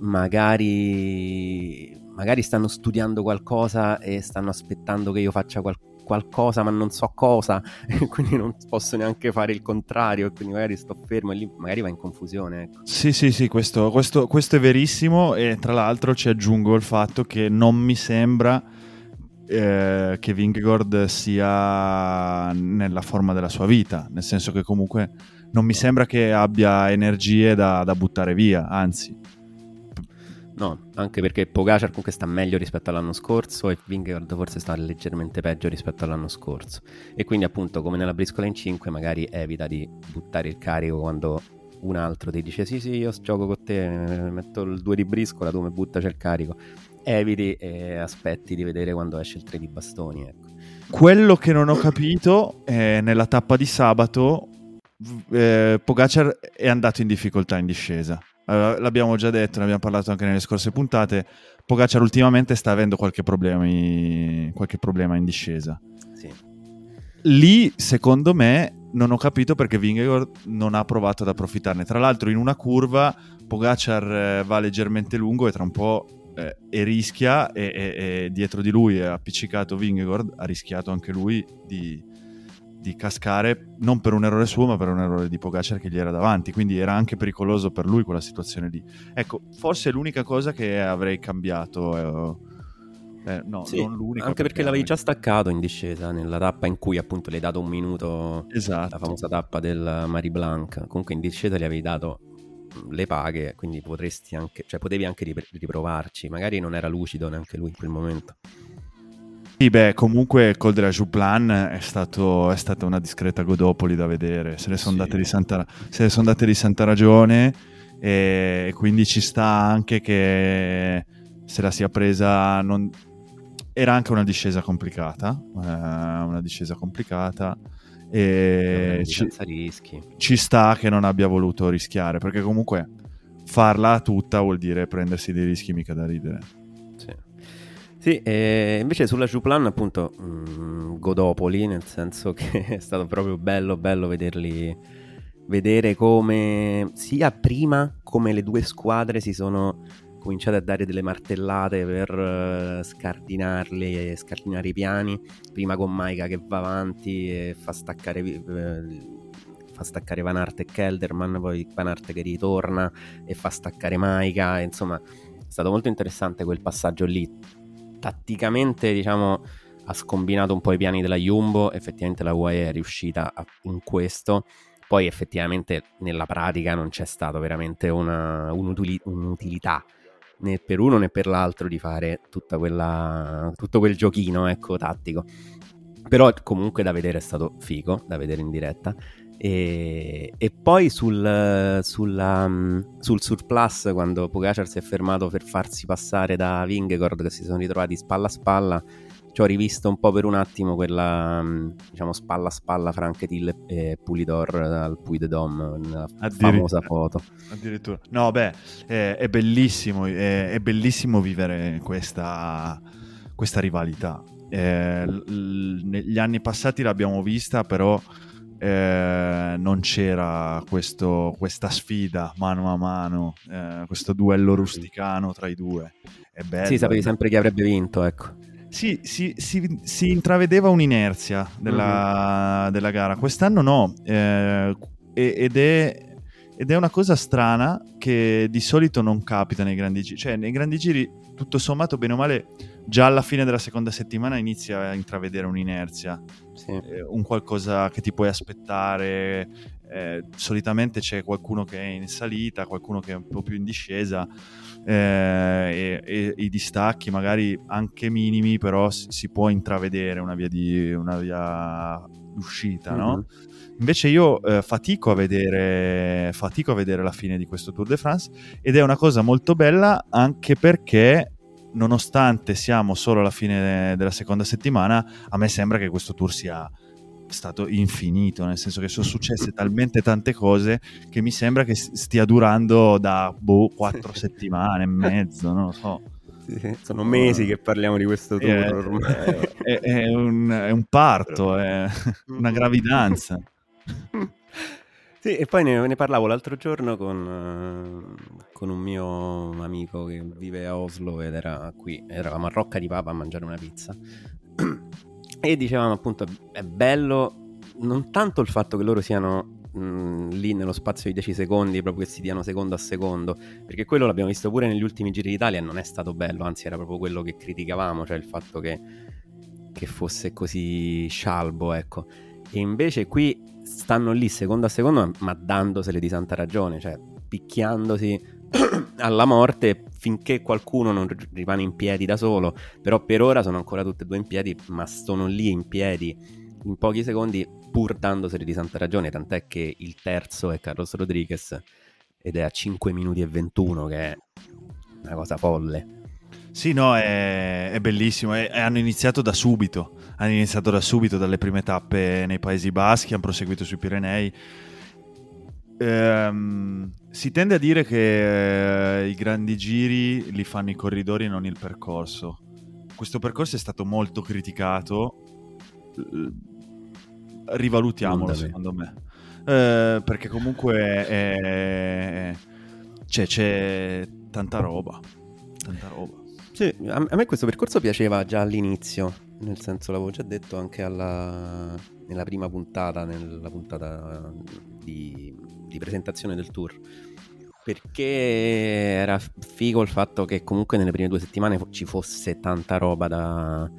Magari magari stanno studiando qualcosa e stanno aspettando che io faccia qualcosa qualcosa ma non so cosa quindi non posso neanche fare il contrario e quindi magari sto fermo e lì magari va in confusione. Ecco. Sì, sì, sì, questo, questo, questo è verissimo e tra l'altro ci aggiungo il fatto che non mi sembra eh, che Vingegaard sia nella forma della sua vita, nel senso che comunque non mi sembra che abbia energie da, da buttare via, anzi No, anche perché Pogacar comunque sta meglio rispetto all'anno scorso e Vingegaard forse sta leggermente peggio rispetto all'anno scorso. E quindi appunto come nella briscola in 5 magari evita di buttare il carico quando un altro ti dice sì sì io gioco con te, metto il 2 di briscola, tu mi buttaci il carico. Eviti e aspetti di vedere quando esce il 3 di bastoni. Ecco. Quello che non ho capito è nella tappa di sabato eh, Pogacar è andato in difficoltà in discesa Uh, l'abbiamo già detto, ne abbiamo parlato anche nelle scorse puntate. Pogacar ultimamente sta avendo qualche, problemi, qualche problema in discesa. Sì. Lì, secondo me, non ho capito perché Vingegaard non ha provato ad approfittarne. Tra l'altro, in una curva, Pogacar eh, va leggermente lungo e tra un po' eh, e rischia, e, e, e, dietro di lui è appiccicato Vingegaard, ha rischiato anche lui di, di cascare non per un errore suo ma per un errore di Pogacar che gli era davanti. Quindi era anche pericoloso per lui quella situazione lì. Ecco forse è l'unica cosa che avrei cambiato eh, eh no, sì, anche perché l'avevi già staccato in discesa nella tappa in cui appunto le hai dato un minuto esatto. la famosa tappa del Mari Blanc. Comunque in discesa gli avevi dato le paghe quindi potresti anche cioè potevi anche riprovarci. Magari non era lucido neanche lui in quel momento sì, beh, comunque Col de la Jouplan è, stato, è stata una discreta godopoli da vedere, se ne sono sì. date, son date, di santa ragione e quindi ci sta anche che se la sia presa... Non... Era anche una discesa complicata, eh, una discesa complicata e ci, ci sta che non abbia voluto rischiare, perché comunque farla tutta vuol dire prendersi dei rischi mica da ridere. Sì, invece sulla Juplan appunto mh, mm, godopoli, nel senso che è stato proprio bello, bello vederli, vedere come sia prima come le due squadre si sono cominciate a dare delle martellate per uh, scardinarli e scardinare i piani, prima con Maika che va avanti e fa staccare... Uh, fa staccare Van Arte e Kelderman, poi Van Arte che ritorna e fa staccare Maika, insomma è stato molto interessante quel passaggio lì tatticamente, diciamo, ha scombinato un po' i piani della Jumbo, effettivamente la UAE è riuscita a, in questo, poi effettivamente nella pratica non c'è stato veramente una, un'utili, un'utilità né per uno né per l'altro di fare quella, tutto quel giochino ecco, tattico. Però comunque da vedere è stato figo, da vedere in diretta. E, e poi sul, sulla, sul surplus, quando Pogacar si è fermato per farsi passare da Vingegaard, che si sono ritrovati spalla a spalla, ci ho rivisto un po' per un attimo quella diciamo spalla a spalla fra Anquetil e Pulidor al Puy de Dom, nella famosa foto. Addirittura. No, beh, è, è bellissimo, è, è, bellissimo vivere questa, questa rivalità. Eh, l- negli anni passati l'abbiamo vista, però eh, non c'era questo, questa sfida mano a mano, eh, questo duello rusticano tra i due. È bello. Sì, sapevi sempre chi avrebbe vinto, ecco. Sì, si, si, si intravedeva un'inerzia della, mm-hmm. della, gara. Quest'anno no, eh, ed è ed è una cosa strana che di solito non capita nei grandi giri. Cioè, nei grandi giri, tutto sommato, bene o male, già alla fine della seconda settimana inizia a intravedere un'inerzia, sì. eh, un qualcosa che ti puoi aspettare. Eh, solitamente c'è qualcuno che è in salita, qualcuno che è un po' più in discesa. Eh, e, e, i distacchi magari anche minimi, però si, si può intravedere una via di una via d'uscita, mm-hmm. no? Invece io eh, fatico, a vedere, fatico a vedere la fine di questo Tour de France ed è una cosa molto bella anche perché nonostante siamo solo alla fine della seconda settimana, a me sembra che questo tour sia stato infinito, nel senso che sono successe talmente tante cose che mi sembra che stia durando da boh, quattro settimane e mezzo, non lo so. Sì, sono mesi che parliamo di questo tour è, ormai. È, è, un, è un parto, è una gravidanza. Sì, e poi ne, ne parlavo l'altro giorno con, uh, con, un mio amico che vive a Oslo ed era qui, eravamo a Rocca di Papa a mangiare una pizza. e dicevamo appunto, è bello non tanto il fatto che loro siano mh, lì nello spazio di 10 secondi, proprio che si diano secondo a secondo, perché quello l'abbiamo visto pure negli ultimi giri d'Italia non è stato bello, anzi era proprio quello che criticavamo, cioè il fatto che, che fosse così scialbo, ecco. E invece qui stanno lì secondo a secondo, ma dandosele di santa ragione, cioè picchiandosi alla morte finché qualcuno non rimane in piedi da solo. Però per ora sono ancora tutte e due in piedi, ma sono lì in piedi in pochi secondi pur dandosele di santa ragione. Tant'è che il terzo è Carlos Rodriguez ed è a 5 minuti e 21, che è una cosa folle. Sì, no, è, è bellissimo e, e hanno iniziato da subito hanno iniziato da subito dalle prime tappe nei Paesi Baschi, hanno proseguito sui Pirenei. Ehm, si tende a dire che eh, i grandi giri li fanno i corridori e non il percorso. Questo percorso è stato molto criticato. Rivalutiamolo, secondo me. Eh, perché comunque è... c'è, c'è tanta roba. Tanta roba. Sì, a me questo percorso piaceva già all'inizio, nel senso l'avevo già detto anche alla, nella prima puntata, nella puntata di, di, presentazione del tour, perché era figo il fatto che comunque nelle prime due settimane ci fosse tanta roba da,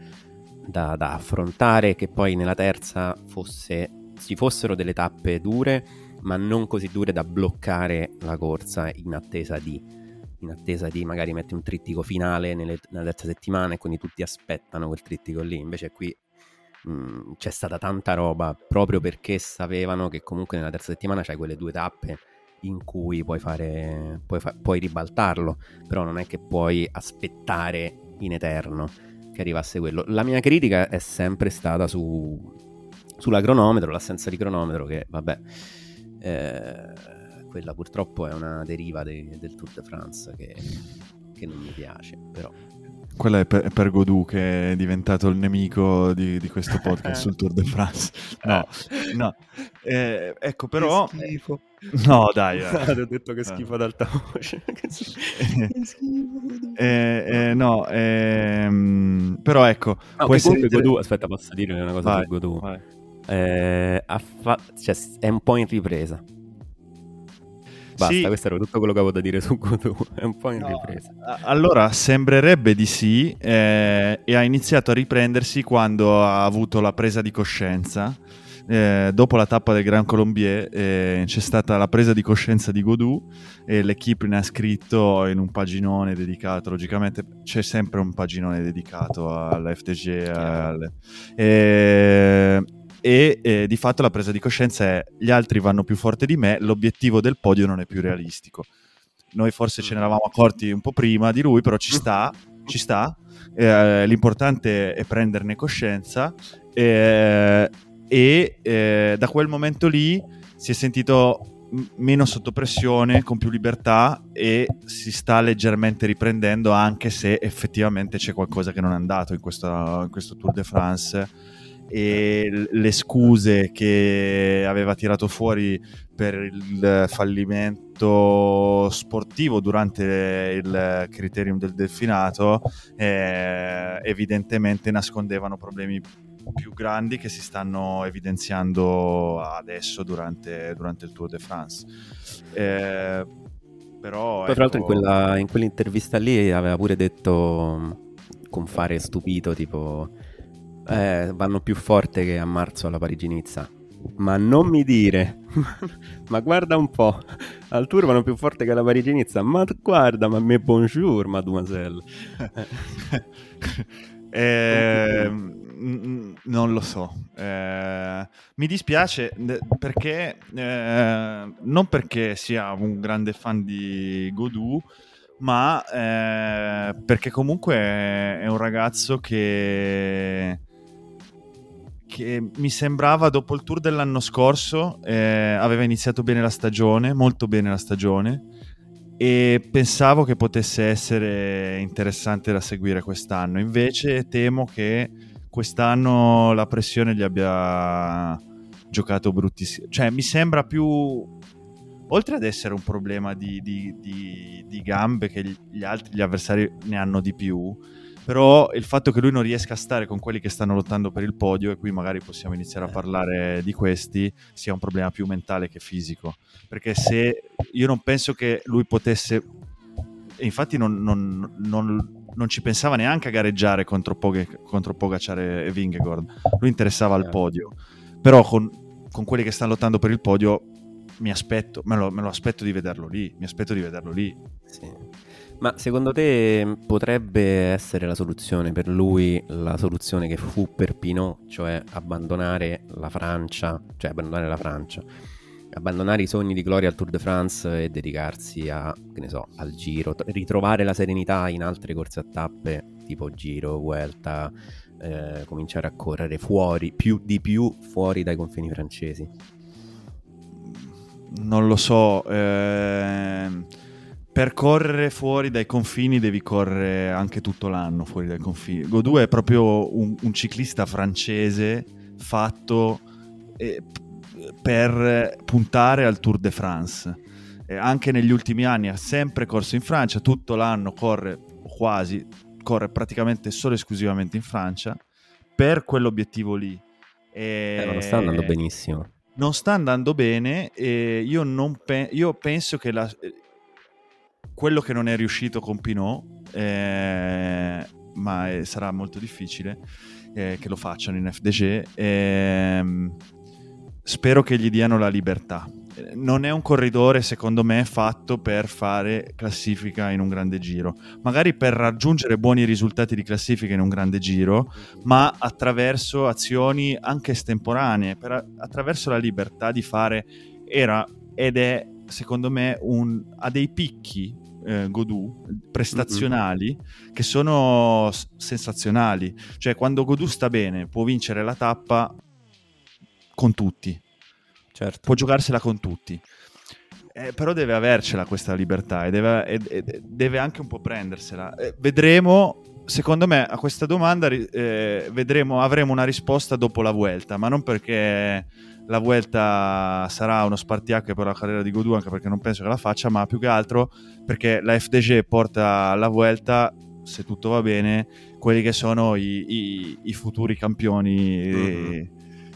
da, da affrontare, che poi nella terza fosse, ci fossero delle tappe dure, ma non così dure da bloccare la corsa in attesa di in attesa di magari metti un trittico finale nelle, nella terza settimana e quindi tutti aspettano quel trittico lì. Invece qui mh, mm, c'è stata tanta roba proprio perché sapevano che comunque nella terza settimana c'hai quelle due tappe in cui puoi fare puoi, fa, puoi ribaltarlo, però non è che puoi aspettare in eterno che arrivasse quello. La mia critica è sempre stata su, sulla cronometro, l'assenza di cronometro che vabbè eh, quella purtroppo è una deriva de, del Tour de France che, che, non mi piace, però... Quella è per, per Godou che è diventato il nemico di, di questo podcast sul Tour de France. No, no. Eh, ecco però... Che schifo. No, dai. Eh. Ah, ho detto che schifo ad alta voce. che schifo. Eh, eh, no, ehm, però ecco... No, può essere. Godou, aspetta, posso dire una cosa vai, su Godou? Eh, fa... cioè, è un po' in ripresa Basta, sì. questo era tutto quello che avevo da dire su Godot, è un po' in no. ripresa. Allora, sembrerebbe di sì, eh, e ha iniziato a riprendersi quando ha avuto la presa di coscienza. Eh, dopo la tappa del Grand Colombier eh, c'è stata la presa di coscienza di Godou e l'equipe ne ha scritto in un paginone dedicato, logicamente c'è sempre un paginone dedicato all'FTG alle, e, e eh, di fatto la presa di coscienza è gli altri vanno più forte di me, l'obiettivo del podio non è più realistico. Noi forse ce ne eravamo accorti un po' prima di lui, però ci sta, ci sta. Eh, l'importante è prenderne coscienza eh, e eh, da quel momento lì si è sentito meno sotto pressione, con più libertà e si sta leggermente riprendendo anche se effettivamente c'è qualcosa che non è andato in, questa, in questo Tour de France e le scuse che aveva tirato fuori per il fallimento sportivo durante il criterium del delfinato eh, evidentemente nascondevano problemi più grandi che si stanno evidenziando adesso durante, durante il Tour de France. Eh, però, Poi, ecco... tra l'altro, in, ecco quella, in, quell'intervista lì aveva pure detto con fare stupito, tipo, eh, vanno più forte che a marzo alla Parigi-Nizza. Ma non mi dire, ma guarda un po', al tour vanno più forte che alla Parigi-Nizza. Ma guarda, ma me bonjour, mademoiselle. eh, non lo so. Eh, mi dispiace perché, eh, non perché sia un grande fan di Godou, ma eh, perché comunque è un ragazzo che che mi sembrava dopo il tour dell'anno scorso eh, aveva iniziato bene la stagione, molto bene la stagione e pensavo che potesse essere interessante da seguire quest'anno. Invece temo che quest'anno la pressione gli abbia giocato bruttissimo. Cioè mi sembra più oltre ad essere un problema di, di, di, di gambe che gli altri gli avversari ne hanno di più però il fatto che lui non riesca a stare con quelli che stanno lottando per il podio, e qui magari possiamo iniziare a eh. parlare di questi, sia un problema più mentale che fisico. Perché se io non penso che lui potesse, e infatti non, non, non, non ci pensava neanche a gareggiare contro, Pog- contro Pogacar e Vingegaard, lui interessava al podio. Però con, con quelli che stanno lottando per il podio mi aspetto, me lo, me lo, aspetto di vederlo lì, mi aspetto di vederlo lì. Sì. Ma secondo te potrebbe essere la soluzione per lui, la soluzione che fu per Pinot, cioè abbandonare la Francia, cioè abbandonare la Francia, abbandonare i sogni di gloria al Tour de France e dedicarsi a, che ne so, al Giro, ritrovare la serenità in altre corse a tappe tipo Giro, Vuelta, eh, cominciare a correre fuori, più di più fuori dai confini francesi? Non lo so, eh per correre fuori dai confini devi correre anche tutto l'anno fuori dai confini. Godou è proprio un, un ciclista francese fatto eh, per puntare al Tour de France. Eh, anche negli ultimi anni ha sempre corso in Francia, tutto l'anno corre quasi, corre praticamente solo e esclusivamente in Francia per quell'obiettivo lì. E... Eh, non sta andando benissimo. Non sta andando bene e io, pe- io penso che la, quello che non è riuscito con Pinot, eh, ma è, sarà molto difficile eh, che lo facciano in FDG, eh, spero che gli diano la libertà. Non è un corridore, secondo me, fatto per fare classifica in un grande giro. Magari per raggiungere buoni risultati di classifica in un grande giro, ma attraverso azioni anche estemporanee, per, attraverso la libertà di fare. Era ed è, secondo me, un, ha dei picchi eh, Godù prestazionali mm-hmm. che sono sensazionali. Cioè, quando Godù sta bene, può vincere la tappa con tutti. Certo. Può giocarsela con tutti. Eh, però deve avercela questa libertà e deve, e, e deve anche un po' prendersela. Eh, vedremo, secondo me, a questa domanda eh, vedremo, avremo una risposta dopo la Vuelta, ma non perché la Vuelta sarà uno spartiacque per la carriera di Godù, anche perché non penso che la faccia, ma più che altro perché la FDG porta alla Vuelta, se tutto va bene, quelli che sono i, i, i futuri campioni. Mm-hmm.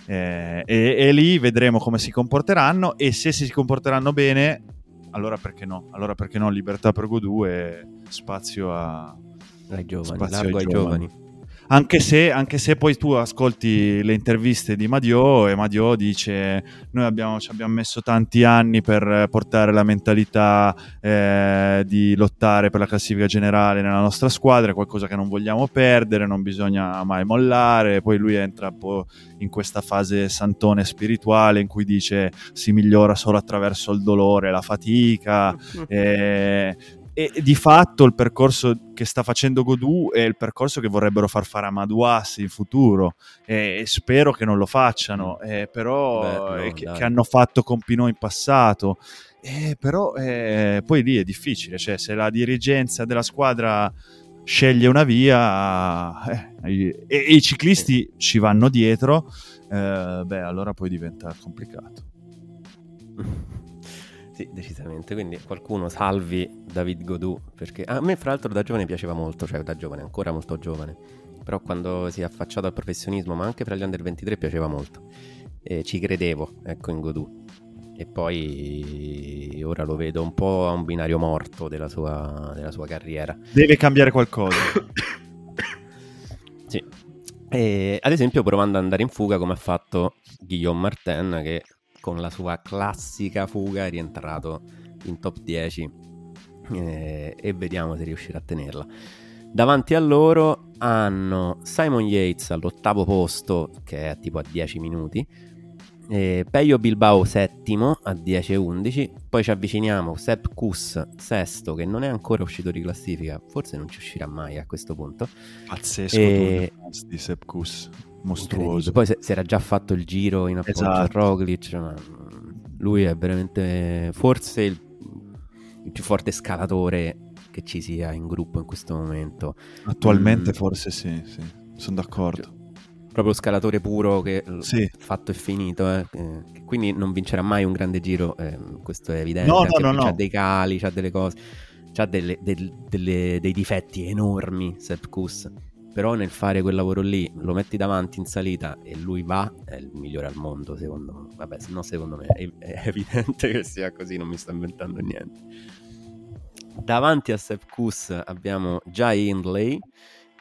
E, e, e, lì vedremo come si comporteranno e se si comporteranno bene, allora perché no? Allora perché no? Libertà per Godù e spazio a, ai giovani, spazio ai giovani. giovani. Anche se, anche se, poi tu ascolti le interviste di Madio e Madio dice noi abbiamo, ci abbiamo messo tanti anni per portare la mentalità eh, di lottare per la classifica generale nella nostra squadra, è qualcosa che non vogliamo perdere, non bisogna mai mollare, poi lui entra un po' in questa fase santone spirituale in cui dice si migliora solo attraverso il dolore, la fatica. eh, e di fatto il percorso che sta facendo Godù è il percorso che vorrebbero far fare a Madouas in futuro e spero che non lo facciano, eh, però Beh, no, che, che, hanno fatto con Pinot in passato. Eh, però eh, poi lì è difficile, cioè se la dirigenza della squadra sceglie una via eh, e, e, i ciclisti ci vanno dietro, eh, beh allora poi diventa complicato. Sì, decisamente. Quindi qualcuno salvi David Godou, perché a me fra l'altro da giovane piaceva molto, cioè da giovane, ancora molto giovane, però quando si è affacciato al professionismo, ma anche fra gli under 23 piaceva molto. E ci credevo, ecco, in Godou. E poi ora lo vedo un po' a un binario morto della sua, della sua carriera. Deve cambiare qualcosa. sì. E, ad esempio provando ad andare in fuga come ha fatto Guillaume Martin che con la sua classica fuga è rientrato in top 10 eh, e vediamo se riuscirà a tenerla. Davanti a loro hanno Simon Yates all'ottavo posto, che è tipo a 10 minuti, eh, Peio Bilbao settimo a 10 e 11, poi ci avviciniamo Sepp Kus sesto che non è ancora uscito di classifica, forse non ci uscirà mai a questo punto. Pazzesco e... di Sepp Kus mostruoso. Poi si era già fatto il giro in appoggio esatto. a Roglic, ma lui è veramente forse il, il, più forte scalatore che ci sia in gruppo in questo momento. Attualmente mm. forse sì, sì, sono d'accordo. Cioè, proprio scalatore puro che sì. fatto è finito, eh. quindi non vincerà mai un grande giro, eh, questo è evidente. No, no, no, no. C'ha dei cali, c'ha delle cose, c'ha delle, del, delle, dei difetti enormi, Sepp Kuss però nel fare quel lavoro lì lo metti davanti in salita e lui va, è il migliore al mondo secondo me. Vabbè, se no secondo me è, evidente che sia così, non mi sto inventando niente. Davanti a Sepp Kuss abbiamo Jai Hindley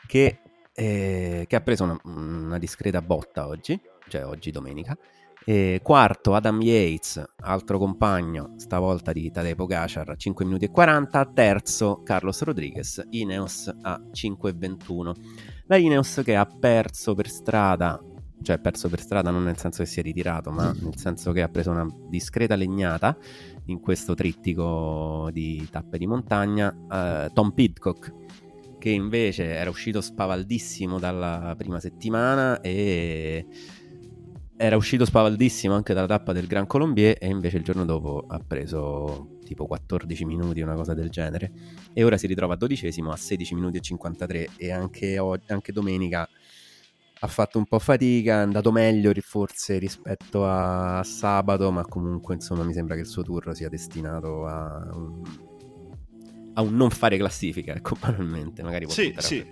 che, eh, che ha preso una, una discreta botta oggi, cioè oggi domenica, e quarto Adam Yates, altro compagno, stavolta di Tadej Pogacar, 5 minuti e 40. Terzo Carlos Rodriguez, Ineos a 5,21. La Ineos che ha perso per strada, cioè perso per strada non nel senso che si è ritirato, ma nel senso che ha preso una discreta legnata in questo trittico di tappe di montagna. Uh, Tom Pidcock che invece era uscito spavaldissimo dalla prima settimana e era uscito spavaldissimo anche dalla tappa del Gran Colombier e invece il giorno dopo ha preso tipo 14 minuti, una cosa del genere. E ora si ritrova a dodicesimo a 16 minuti e 53 e anche, oggi, anche domenica ha fatto un po' fatica, è andato meglio forse rispetto a sabato, ma comunque insomma mi sembra che il suo tour sia destinato a un, a un non fare classifica, ecco banalmente, magari può sì, sì.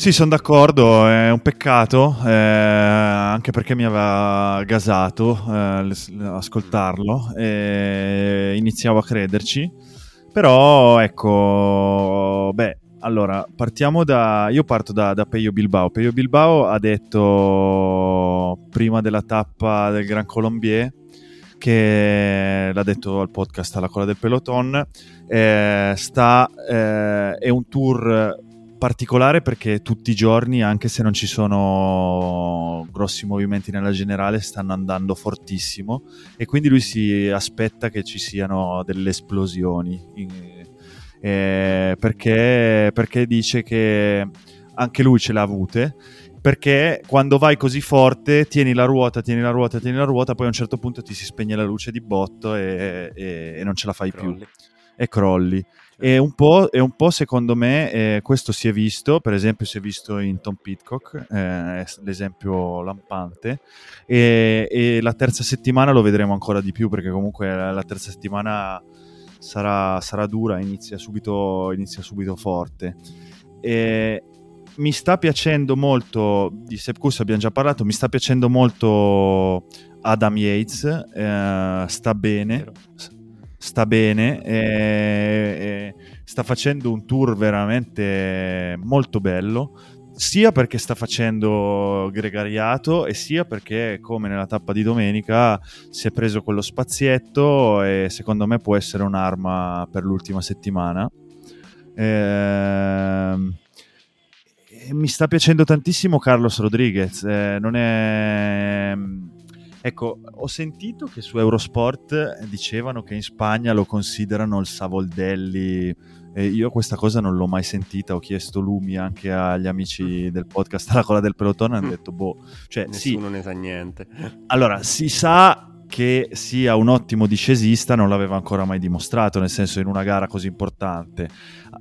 Sì, sono d'accordo, è un peccato, eh, anche perché mi aveva gasato eh, ascoltarlo e iniziavo a crederci. Però, ecco, beh, allora, partiamo da... Io parto da, da Peio Bilbao. Peio Bilbao ha detto prima della tappa del Gran Colombier che l'ha detto al podcast alla cola del peloton, eh, sta, eh, è un tour particolare perché tutti i giorni, anche se non ci sono grossi movimenti nella generale, stanno andando fortissimo e quindi lui si aspetta che ci siano delle esplosioni. Eh, perché, perché dice che anche lui ce l'ha avute perché quando vai così forte tieni la ruota, tieni la ruota, tieni la ruota, poi a un certo punto ti si spegne la luce di botto e, e, e non ce la fai crolli. più e crolli. E un po', e un po' secondo me eh, questo si è visto, per esempio si è visto in Tom Pitcock, eh, l'esempio lampante, e, e, la terza settimana lo vedremo ancora di più perché comunque la, la terza settimana sarà, sarà dura, inizia subito, inizia subito forte. E, mi sta piacendo molto, di Sepp Kuss abbiamo già parlato, mi sta piacendo molto Adam Yates, eh, sta bene sta bene, e, e sta facendo un tour veramente molto bello, sia perché sta facendo gregariato e sia perché, come nella tappa di domenica, si è preso quello spazietto e secondo me può essere un'arma per l'ultima settimana. Ehm mi sta piacendo tantissimo Carlos Rodriguez. Eh, non è Ecco, ho sentito che su Eurosport dicevano che in Spagna lo considerano il Savoldelli. E io questa cosa non l'ho mai sentita. Ho chiesto lumi anche agli amici del podcast alla cola del pelotone. Hanno detto, boh, cioè, nessuno sì. ne sa niente. Allora, si sa che sia un ottimo discesista non l'aveva ancora mai dimostrato, nel senso in una gara così importante.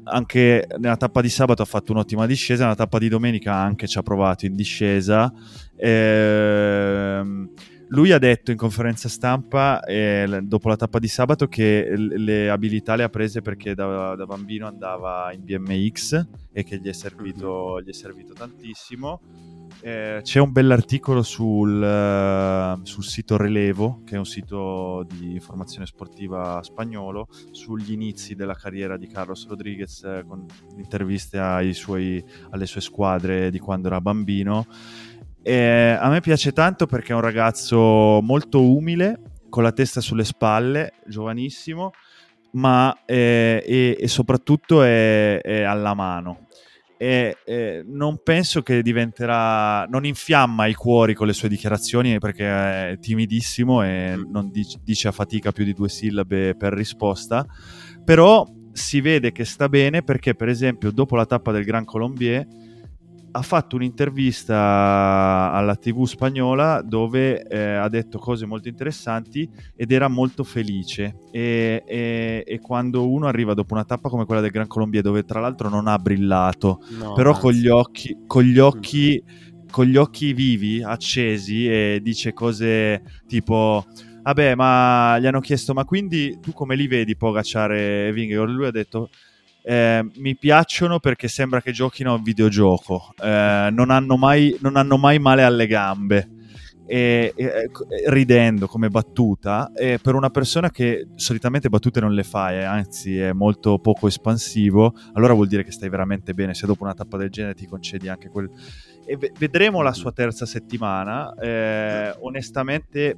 Anche nella tappa di sabato ha fatto un'ottima discesa, nella tappa di domenica anche ci ha provato in discesa. Ehm lui ha detto in conferenza stampa eh, dopo la tappa di sabato che le abilità le ha prese perché da, da bambino andava in BMX e che gli è servito, mm-hmm. gli è servito tantissimo. Eh, c'è un bell'articolo sul, uh, sul, sito Relevo, che è un sito di informazione sportiva spagnolo, sugli inizi della carriera di Carlos Rodriguez, eh, con interviste suoi, alle sue squadre di quando era bambino. Eh, a me piace tanto perché è un ragazzo molto umile, con la testa sulle spalle, giovanissimo, ma eh, e, e, soprattutto è, è, alla mano. E, e, non penso che diventerà. Non infiamma i cuori con le sue dichiarazioni perché è timidissimo e non dice, dice a fatica più di due sillabe per risposta. Però si vede che sta bene perché, per esempio, dopo la tappa del Gran Colombier ha fatto un'intervista alla TV spagnola dove eh, ha detto cose molto interessanti ed era molto felice. E, e, e, quando uno arriva dopo una tappa come quella del Gran Colombia, dove tra l'altro non ha brillato, no, però con gli occhi, con gli occhi, con gli occhi vivi, accesi, e dice cose tipo. Vabbè, ma gli hanno chiesto, ma quindi tu come li vedi Pogacar e Vingegaard? Lui ha detto, eh, mi piacciono perché sembra che giochino a videogioco, eh, non, hanno mai, non, hanno mai, male alle gambe. E, e, ridendo come battuta, e per una persona che solitamente battute non le fa, e anzi è molto poco espansivo, allora vuol dire che stai veramente bene. Se dopo una tappa del genere ti concedi anche quel. E vedremo la sua terza settimana. Eh, onestamente,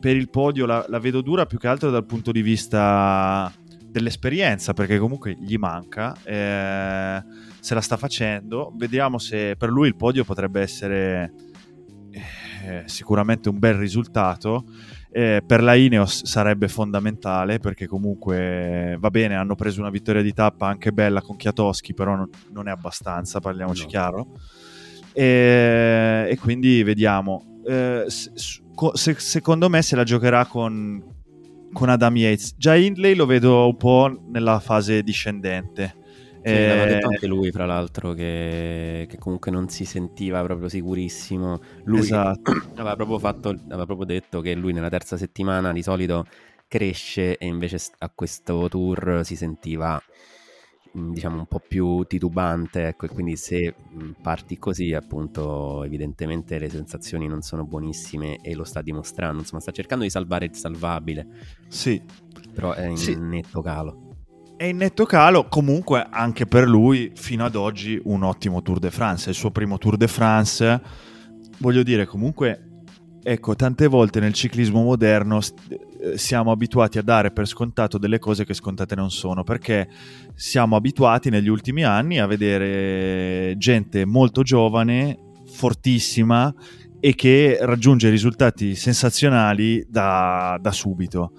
per il podio la, la vedo dura più che altro dal punto di vista dell'esperienza perché comunque gli manca, eh, se la sta facendo, vediamo se per lui il podio potrebbe essere eh, sicuramente un bel risultato. Eh, per la Ineos sarebbe fondamentale perché comunque va bene, hanno preso una vittoria di tappa anche bella con Chiatoschi, però non, non è abbastanza, parliamoci no. chiaro. E, e, quindi vediamo. Eh, se, secondo me se la giocherà con, con Adam Yates. Già Hindley lo vedo un po' nella fase discendente. Sì, eh, l'aveva detto anche lui, fra l'altro, che, che, comunque non si sentiva proprio sicurissimo. Lui esatto. aveva, proprio fatto, aveva proprio detto che lui nella terza settimana di solito cresce e invece a questo tour si sentiva diciamo un po' più titubante, ecco, e quindi se parti così, appunto, evidentemente le sensazioni non sono buonissime e lo sta dimostrando, insomma, sta cercando di salvare il salvabile. Sì. Però è in sì. netto calo. È in netto calo, comunque anche per lui fino ad oggi un ottimo Tour de France, è il suo primo Tour de France. Voglio dire, comunque Ecco, tante volte nel ciclismo moderno siamo abituati a dare per scontato delle cose che scontate non sono, perché siamo abituati negli ultimi anni a vedere gente molto giovane, fortissima e che raggiunge risultati sensazionali da, da subito.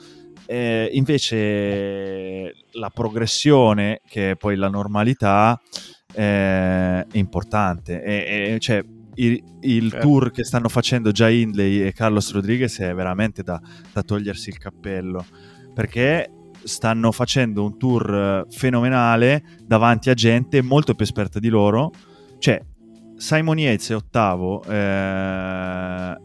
Eh, invece la progressione, che è poi la normalità, eh, è importante. E, e, cioè, il, il certo. tour che stanno facendo già Hindley e Carlos Rodriguez è veramente da, da togliersi il cappello perché stanno facendo un tour eh, fenomenale davanti a gente molto più esperta di loro. Cioè, Simon Yates è ottavo, eh,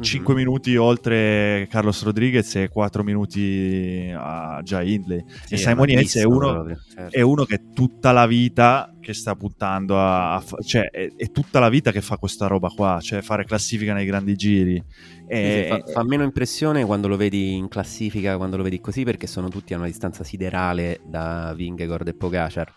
5 mm-hmm. minuti oltre Carlos Rodriguez e 4 minuti a già Hindley. Sì, e Simon Yates è uno, certo. è uno che tutta la vita che sta puntando a, a cioè è, è, tutta la vita che fa questa roba qua, cioè fare classifica nei grandi giri. E, sì, fa, fa, meno impressione quando lo vedi in classifica, quando lo vedi così, perché sono tutti a una distanza siderale da Vingegaard e Pogacar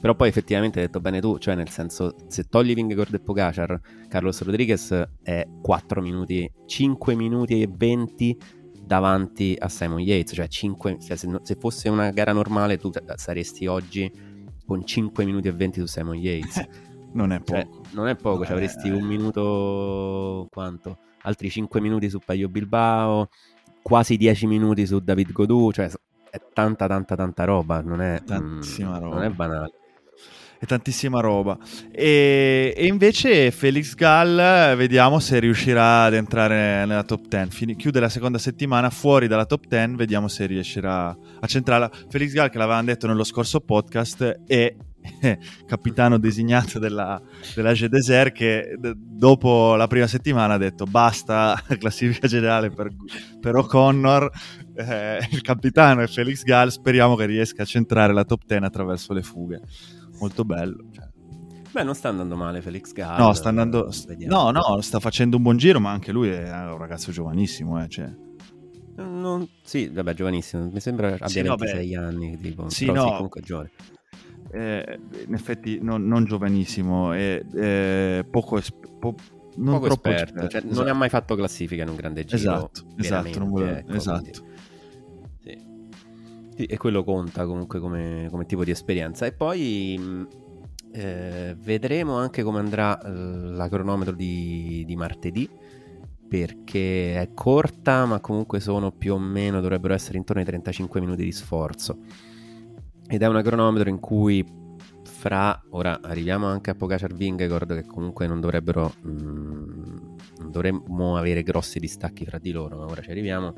però poi effettivamente hai detto bene tu, cioè nel senso, se togli Vingegaard e Pogacar, Carlos Rodriguez è 4 minuti, 5 minuti e 20 davanti a Simon Yates, cioè 5, cioè se, se, fosse una gara normale tu saresti oggi con 5 minuti e 20 su Simon Yates. non è cioè, poco. Cioè, non è poco, cioè avresti un minuto, quanto? Altri 5 minuti su Paio Bilbao, quasi 10 minuti su David Godou, cioè è tanta tanta tanta roba, non è, Tantissima mm, roba. Non è banale e tantissima roba. E, e, invece Felix Gall, vediamo se riuscirà ad entrare nella top 10. Fini, chiude la seconda settimana fuori dalla top 10, vediamo se riuscirà a centrarla. Felix Gall, che l'avevamo detto nello scorso podcast, è capitano designato della, della G Desert, che d- dopo la prima settimana ha detto basta classifica generale per, per O'Connor, eh, il capitano è Felix Gall, speriamo che riesca a centrare la top 10 attraverso le fughe. Molto bello. Cioè. Beh, non sta andando male Felix Gall. No, sta andando... No, no, sta facendo un buon giro, ma anche lui è un ragazzo giovanissimo, eh, cioè non, sì, vabbè, giovanissimo. Mi sembra abbia sì, 26 no, anni, tipo. Sì, Però no. sì, comunque giovane. Eh, in effetti non, non giovanissimo, è, è poco, esp- po- non poco esperto, esperto. Cioè, esatto. non ha mai fatto classifica in un grande giro. Esatto, esatto, vuole... ecco, esatto. Sì. E quello conta comunque come, come tipo di esperienza. E poi eh, vedremo anche come andrà eh, la cronometro di, di martedì perché è corta, ma comunque sono più o meno, dovrebbero essere intorno ai 35 minuti di sforzo. Ed è una cronometro in cui fra, ora arriviamo anche a Pogacar Vingegaard che comunque non dovrebbero, mm, non dovremmo avere grossi distacchi fra di loro, ma ora ci arriviamo.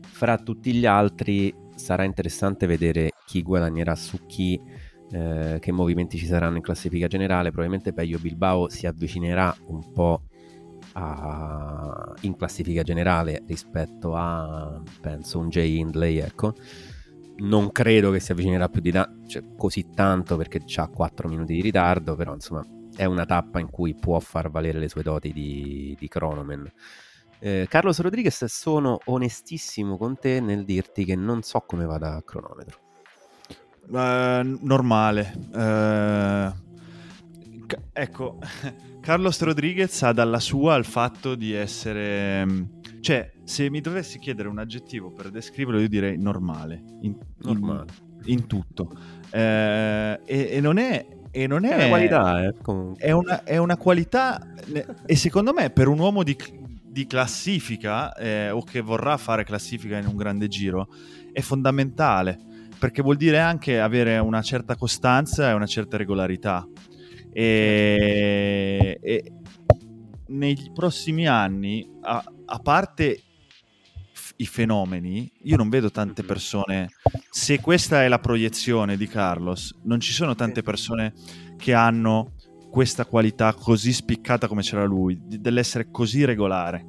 Fra tutti gli altri sarà interessante vedere chi guadagnerà su chi, eh, che movimenti ci saranno in classifica generale. Probabilmente Peio Bilbao si avvicinerà un po' a, in classifica generale rispetto a, penso, un Jay Hindley, ecco. Non credo che si avvicinerà più di da- cioè, così tanto perché ha 4 minuti di ritardo, però insomma è una tappa in cui può far valere le sue doti di, di cronoman. Eh, Carlos Rodriguez, sono onestissimo con te nel dirti che non so come vada a cronometro. Uh, normale. Uh, ecco, Carlos Rodriguez ha dalla sua il fatto di essere... Mm, cioè, se mi dovessi chiedere un aggettivo per descriverlo, io direi normale. In, normale. in, in tutto. Eh, e, e, non è... E non è, è una qualità, eh, è, una, è una qualità, e secondo me per un uomo di, di classifica eh, o che vorrà fare classifica in un grande giro è fondamentale perché vuol dire anche avere una certa costanza e una certa regolarità e, e nei prossimi anni, a, a parte f- i fenomeni, io non vedo tante persone. Se questa è la proiezione di Carlos, non ci sono tante persone che hanno questa qualità così spiccata come c'era lui, dell'essere così regolare.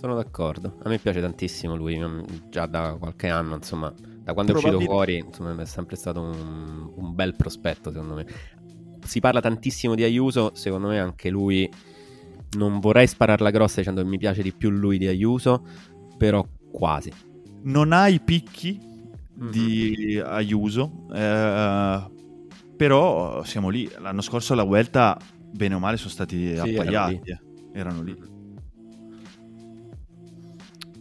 Sono d'accordo, a me piace tantissimo lui, mm, già da qualche anno, insomma, da quando è uscito fuori, insomma, è sempre stato un, un bel prospetto secondo me si parla tantissimo di Ayuso, secondo me anche lui non vorrei spararla grossa dicendo che mi piace di più lui di Ayuso, però quasi. Non ha i picchi mm-hmm. di Ayuso, eh, però siamo lì. L'anno scorso la Vuelta, bene o male, sono stati sì, appaiati. Erano lì. Erano lì.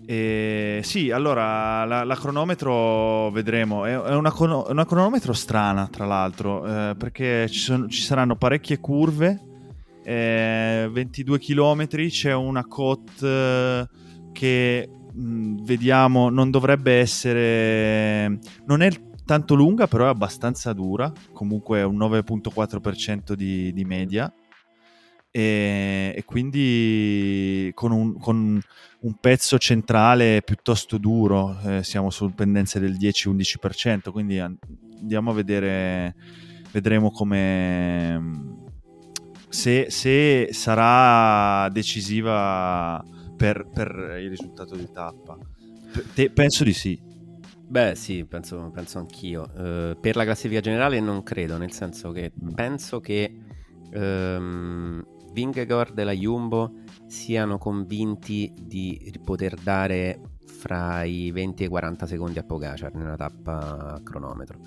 E sì, allora la, la cronometro vedremo, è, è una, una, cronometro strana tra l'altro, eh, perché ci, sono, ci, saranno parecchie curve, eh, 22 km, c'è una cote eh, che mh, vediamo non dovrebbe essere, non è tanto lunga però è abbastanza dura, comunque un 9.4% di, di media e, e quindi con un, con un, pezzo centrale piuttosto duro, eh, siamo su pendenze del 10-11%, quindi andiamo a vedere, vedremo come se, se sarà decisiva per, per, il risultato di tappa. Te, penso di sì. Beh, sì, penso, penso anch'io. Uh, per la classifica generale non credo, nel senso che mm. penso che um, Vingegaard e la Jumbo siano convinti di poter dare fra i 20 e i 40 secondi a Pogacar nella tappa a cronometro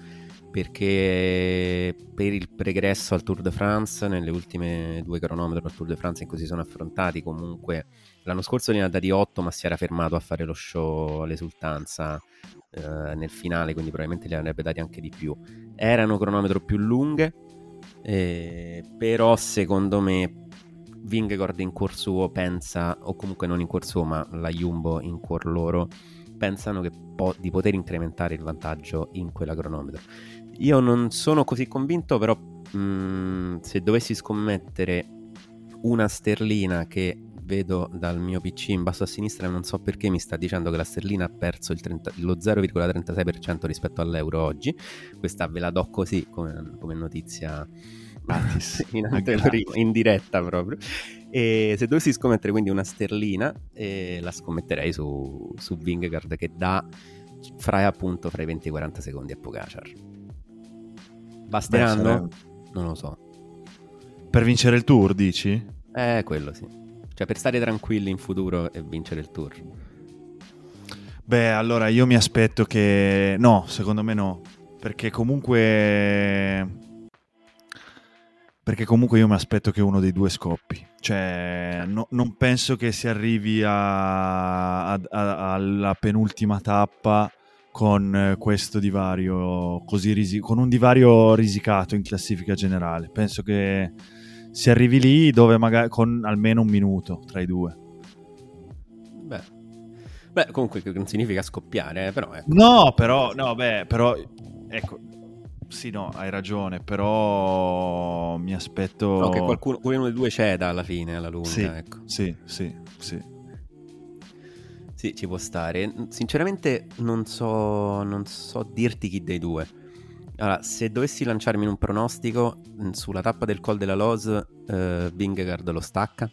perché per il pregresso al Tour de France nelle ultime due cronometri al Tour de France in cui si sono affrontati comunque l'anno scorso ne ha dati 8 ma si era fermato a fare lo show all'esultanza eh, nel finale quindi probabilmente li avrebbe dati anche di più erano cronometro più lunghe eh, però secondo me Vingegaard in cuor suo pensa, o comunque non in cuor suo, ma la Jumbo in cuor loro, pensano po- di poter incrementare il vantaggio in quella cronometro. Io non sono così convinto, però mh, mm, se dovessi scommettere una sterlina che vedo dal mio PC in basso a sinistra e non so perché mi sta dicendo che la sterlina ha perso 30, lo 0,36% rispetto all'euro oggi. Questa ve la do così come, come notizia in, in, diretta proprio. E se dovessi scommettere quindi una sterlina, eh, la scommetterei su, su Vingegaard che dà fra, appunto, fra i 20 e i 40 secondi a Pogacar. Basteranno? Beh, non lo so. Per vincere il tour, dici? Eh, quello sì. Cioè, per stare tranquilli in futuro e vincere il tour. Beh, allora io mi aspetto che... No, secondo me no. Perché comunque... Perché comunque io mi aspetto che uno dei due scoppi. Cioè, no, non penso che si arrivi a, a, a, alla penultima tappa con questo divario così risi- con un divario risicato in classifica generale. Penso che si arrivi lì dove magari con almeno un minuto tra i due. Beh, beh comunque non significa scoppiare, eh, però ecco. No, però, no, beh, però, ecco, sì, no, hai ragione, però mi aspetto... No, che qualcuno, qualcuno dei due ceda alla fine, alla lunga, sì, ecco. Sì, sì, sì. Sì, ci può stare. Sinceramente non so, non so dirti chi dei due. Allora, se dovessi lanciarmi in un pronostico, mm, sulla tappa del Col della Loz, eh, Vingegaard lo stacca.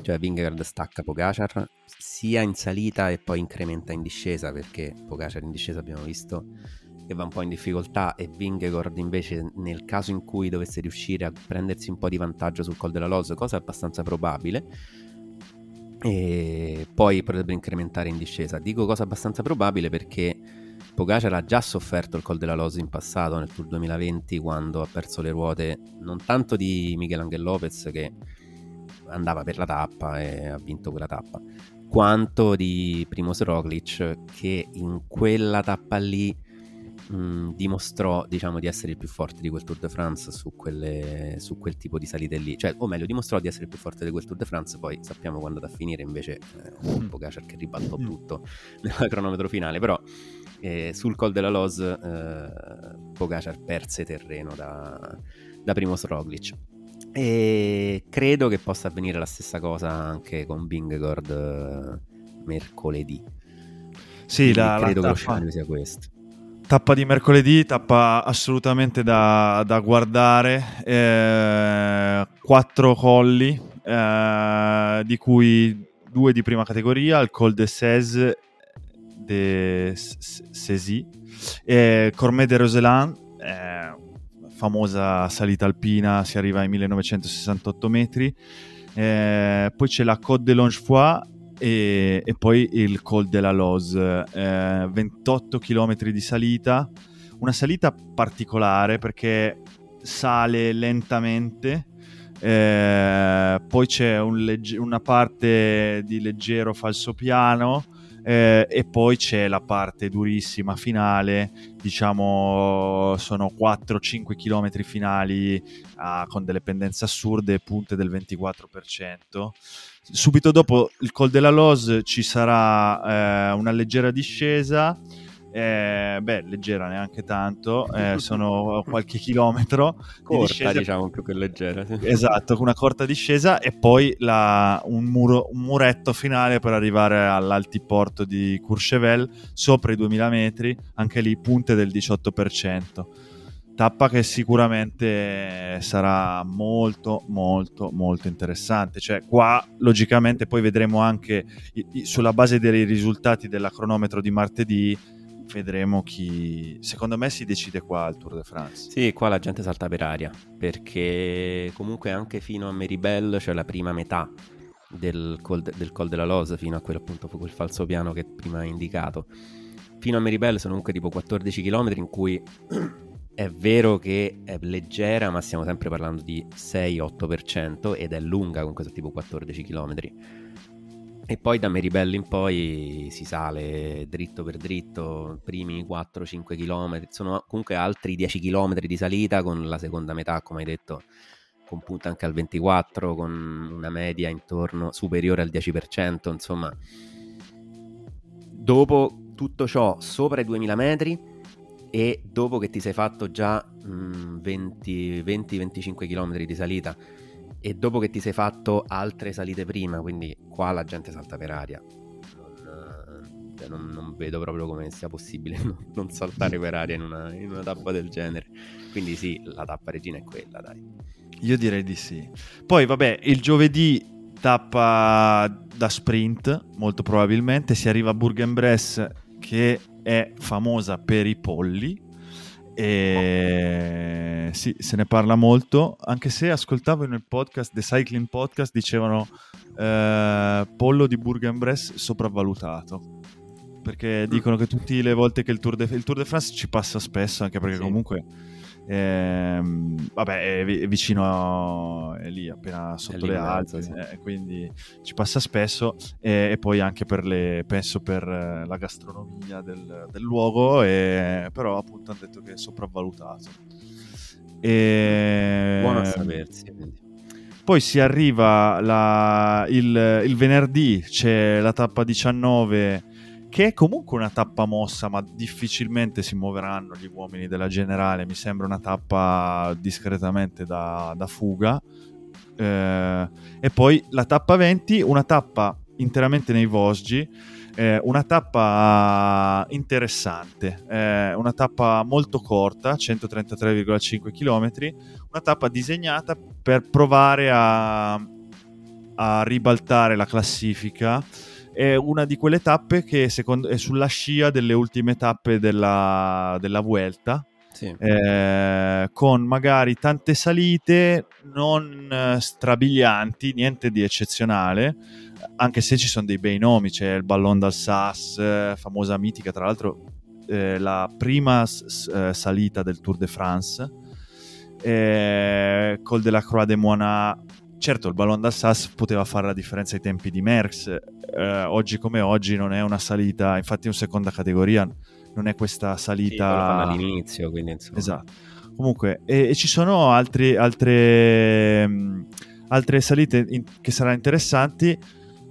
Cioè Vingegaard stacca Pogacar, sia in salita e poi incrementa in discesa, perché Pogacar in discesa abbiamo visto che va un po' in difficoltà e Vingegaard invece nel caso in cui dovesse riuscire a prendersi un po' di vantaggio sul Col della Loz, cosa abbastanza probabile, e poi potrebbe incrementare in discesa. Dico cosa abbastanza probabile perché Pogacar ha già sofferto il col della Loz in passato, nel Tour 2020, quando ha perso le ruote non tanto di Miguel Angel Lopez che andava per la tappa e ha vinto quella tappa, quanto di Primoz Roglic che in quella tappa lì mh, dimostrò diciamo, di essere il più forte di quel Tour de France su, quelle, su, quel tipo di salite lì, cioè, o meglio, dimostrò di essere il più forte di quel Tour de France, poi sappiamo quando andò a finire invece eh, Pogacar che ribaltò mm. tutto nel cronometro finale, però e sul Col della Loz eh, Pogacar perse terreno da, da Primoz Roglic e credo che possa avvenire la stessa cosa anche con Vingegaard eh, mercoledì. Sì, la, credo la che lo scenario sia questo. Tappa di mercoledì, tappa assolutamente da, da guardare, eh, quattro colli, eh, di cui due di prima categoria, il Col de Cèze de Césy, e Cormet de Roseland, famosa salita alpina, si arriva ai 1968 metri, eh, poi c'è la Côte de Longefoy e, e, poi il Col de la Loze, eh, 28 km di salita, una salita particolare perché sale lentamente, eh, poi c'è un legge- una parte di leggero falsopiano eh, e poi c'è la parte durissima finale, diciamo sono 4-5 km finali ah, con delle pendenze assurde, punte del 24%. Subito dopo il Col della Loz ci sarà eh, una leggera discesa eh, beh, leggera neanche tanto, eh, sono qualche chilometro. Corta, di discesa. diciamo, più che leggera. Sì. Esatto, una corta discesa e poi la, un, muro, un, muretto finale per arrivare all'altiporto di Courchevel, sopra i 2000 metri, anche lì punte del 18%. Tappa che sicuramente sarà molto, molto, molto interessante. Cioè, qua logicamente poi vedremo anche sulla base dei risultati della cronometro di martedì vedremo chi... Secondo me si decide qua al Tour de France. Sì, qua la gente salta per aria, perché comunque anche fino a Meribel, cioè la prima metà del Col, de, del Col della Loz, fino a quello appunto quel falso piano che prima hai indicato, fino a Meribel sono comunque tipo 14 km in cui è vero che è leggera, ma stiamo sempre parlando di 6-8% ed è lunga comunque tipo 14 km e poi da Meribello in poi si sale dritto per dritto, primi 4-5 km, sono comunque altri 10 km di salita con la seconda metà, come hai detto, con punta anche al 24, con una media intorno superiore al 10%, insomma. Dopo tutto ciò sopra i 2000 metri e dopo che ti sei fatto già 20-25 km di salita e dopo che ti sei fatto altre salite prima, quindi qua la gente salta per aria. Non, cioè non, vedo proprio come sia possibile non, saltare per aria in una, in una, tappa del genere. Quindi sì, la tappa regina è quella, dai. Io direi di sì. Poi vabbè, il giovedì tappa da sprint, molto probabilmente, si arriva a Bourg-en-Bresse che è famosa per i polli e sì, se ne parla molto, anche se ascoltavo nel podcast, The Cycling Podcast, dicevano eh, pollo di Bourg-en-Bresse sopravvalutato. Perché mm. dicono che tutte le volte che il Tour de, il Tour de France ci passa spesso, anche perché sì. comunque Ehm, vabbè, è, vicino a, è lì, appena sotto le Alpi, sì. eh, quindi ci passa spesso. E, e, poi anche per le, penso per la gastronomia del, del luogo, e, però appunto hanno detto che è sopravvalutato. E, Buono a sapersi. Quindi. Poi si arriva la, il, il venerdì, c'è la tappa 19 che è comunque una tappa mossa, ma difficilmente si muoveranno gli uomini della generale. Mi sembra una tappa discretamente da, da fuga. Eh, e poi la tappa 20, una tappa interamente nei Vosgi. Eh, una tappa interessante, eh, una tappa molto corta, 133,5 km, una tappa disegnata per provare a, a ribaltare la classifica è una di quelle tappe che secondo, è sulla scia delle ultime tappe della, della Vuelta. Sì. Eh, con magari tante salite non eh, strabilianti, niente di eccezionale, anche se ci sono dei bei nomi, c'è il Ballon d'Alsace, eh, famosa mitica, tra l'altro eh, la prima s- eh, salita del Tour de France, eh, Col de la Croix de Moina Certo, il Ballon d'Alsace poteva fare la differenza ai tempi di Merckx, eh, oggi come oggi non è una salita, infatti in seconda categoria non è questa salita... Sì, all'inizio, quindi insomma... Esatto. Comunque, e, e ci sono altri, altre, mh, altre salite in, che saranno interessanti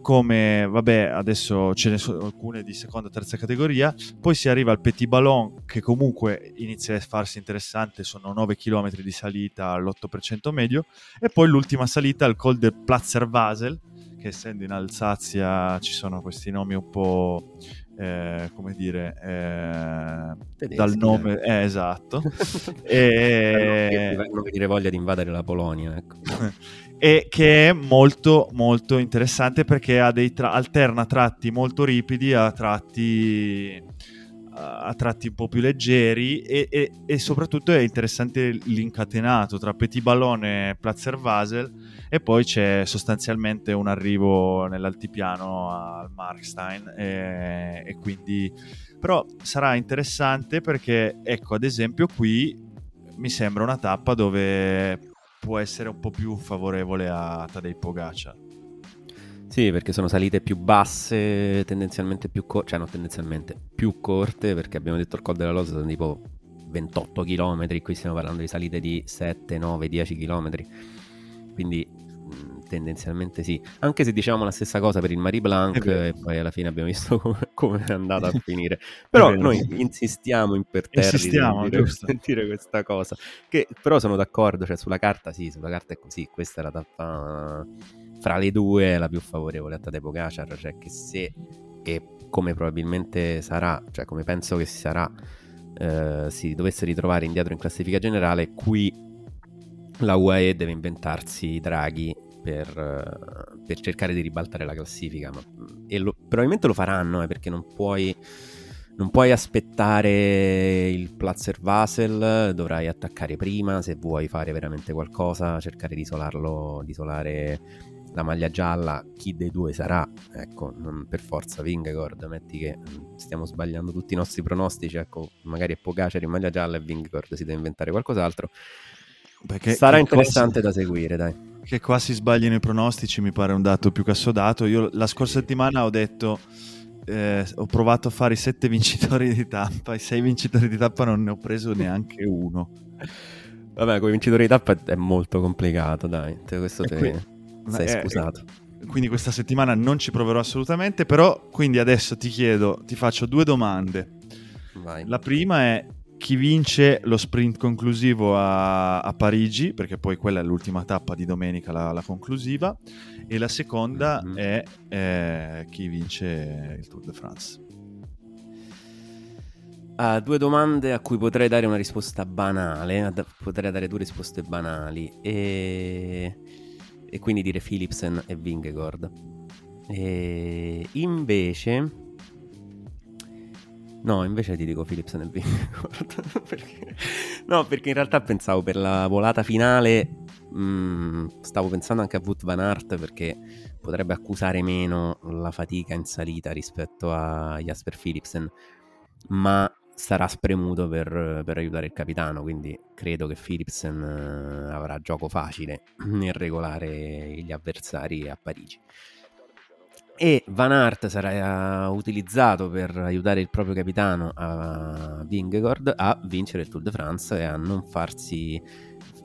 come, vabbè, adesso ce ne sono alcune di seconda e terza categoria, poi si arriva al Petit Ballon che comunque inizia a farsi interessante, sono 9 km di salita all'8% medio, e poi l'ultima salita al Col del Platzer Basel, che essendo in Alsazia ci sono questi nomi un po'... Eh, come dire, eh, Tedeschi, dal nome, eh, esatto, e... non venire voglia di invadere la Polonia. Ecco. e che è molto molto interessante perché tra- alterna tratti molto ripidi a tratti a tratti un po' più leggeri e, e, e soprattutto è interessante l'incatenato tra Petit Ballon e Platzer Basel e poi c'è sostanzialmente un arrivo nell'altipiano al Markstein e, e quindi però sarà interessante perché ecco ad esempio qui mi sembra una tappa dove può essere un po' più favorevole a Tadej Pogacar. Sì, perché sono salite più basse, tendenzialmente più corte, cioè no, tendenzialmente più corte, perché abbiamo detto il Col della Losa sono tipo 28 km, qui stiamo parlando di salite di 7, 9, 10 km. Quindi tendenzialmente sì, anche se diciamo la stessa cosa per il Marie Blanc e poi alla fine abbiamo visto come, come è andata a finire. Però noi insistiamo imperterriti a dire, dire questa cosa, che però sono d'accordo, cioè sulla carta sì, sulla carta è così, questa è la tappa fra le due la più favorevole a Tadej Pogacar, cioè che se e come probabilmente sarà, cioè come penso che si sarà, eh, si dovesse ritrovare indietro in classifica generale, qui la UAE deve inventarsi i draghi per, per, cercare di ribaltare la classifica. Ma, e lo, probabilmente lo faranno eh, perché non puoi, non puoi aspettare il Platzer Vasel, dovrai attaccare prima se vuoi fare veramente qualcosa, cercare di isolarlo, di isolare la maglia gialla, chi dei due sarà, ecco, non per forza Vingegord, metti che stiamo sbagliando tutti i nostri pronostici, ecco, magari è Pogacar in maglia gialla e Vingegord si deve inventare qualcos'altro. Perché Sarà interessante cosa... da seguire, dai che qua si sbagliano i pronostici mi pare un dato più che assodato. Io la scorsa settimana ho detto, eh, ho provato a fare i sette vincitori di tappa, i sei vincitori di tappa non ne ho preso neanche uno. Vabbè, con i vincitori di tappa è molto complicato, dai, questo te, qui... sei eh, scusato. Quindi questa settimana non ci proverò assolutamente, però quindi adesso ti chiedo, ti faccio due domande. Vai. La prima è chi vince lo sprint conclusivo a, a, Parigi, perché poi quella è l'ultima tappa di domenica, la, la conclusiva, e la seconda mm-hmm. è eh, chi vince il Tour de France. Uh, due domande a cui potrei dare una risposta banale, potrei dare due risposte banali, e, e quindi dire Philipsen e Vingegaard. E invece No, invece ti dico Philips nel Vingegaard. perché... No, perché in realtà pensavo per la volata finale. Mh, mm, stavo pensando anche a Wout Van Aert perché potrebbe accusare meno la fatica in salita rispetto a Jasper Philipsen. Ma sarà spremuto per, per aiutare il capitano. Quindi credo che Philipsen uh, avrà gioco facile nel regolare gli avversari a Parigi e Van Aert sarà eh, utilizzato per aiutare il proprio capitano a Vingegaard a vincere il Tour de France e a non farsi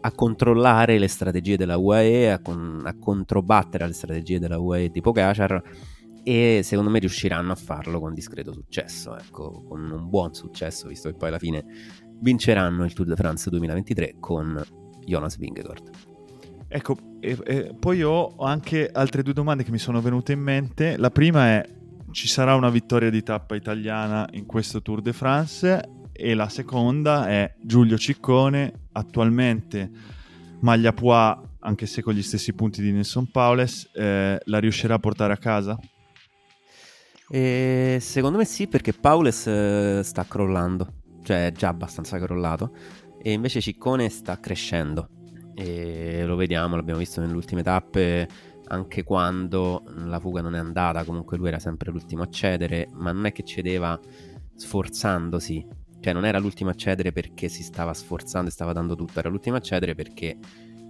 a controllare le strategie della UAE, a, con, a controbattere le strategie della UAE di Pogacar e secondo me riusciranno a farlo con discreto successo, ecco, con un buon successo, visto che poi alla fine vinceranno il Tour de France 2023 con Jonas Vingegaard. Ecco, e, e poi ho anche altre due domande che mi sono venute in mente. La prima è, ci sarà una vittoria di tappa italiana in questo Tour de France? E la seconda è Giulio Ciccone, attualmente maglia Poix, anche se con gli stessi punti di Nelson Paules, eh, la riuscirà a portare a casa? E secondo me sì, perché Paules eh, sta crollando, cioè è già abbastanza crollato, e invece Ciccone sta crescendo e lo vediamo, l'abbiamo visto nelle ultime tappe anche quando la fuga non è andata, comunque lui era sempre l'ultimo a cedere, ma non è che cedeva sforzandosi, cioè non era l'ultimo a cedere perché si stava sforzando e stava dando tutto, era l'ultimo a cedere perché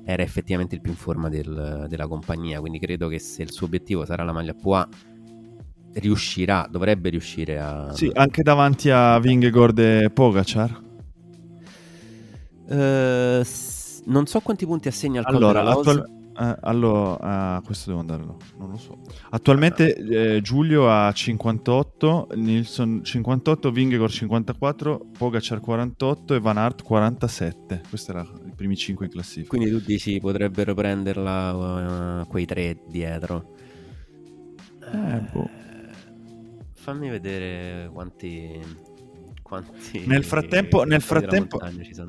era effettivamente il più in forma del, della compagnia, quindi credo che se il suo obiettivo sarà la maglia Pua riuscirà, dovrebbe riuscire a... Sì, anche davanti a Vingegaard e Pogacar? Uh, non so quanti punti assegna al allora, attual- eh, allora uh, questo devo andarlo, non lo so. Attualmente eh, Giulio ha 58, Nilsson 58, Vingegaard 54, Pogacar 48 e Van Aert 47. Questi erano i primi 5 in classifica. Quindi tu dici potrebbero prenderla uh, quei tre dietro. Eh, boh. Fammi vedere quanti quanti nel frattempo, nel frattempo,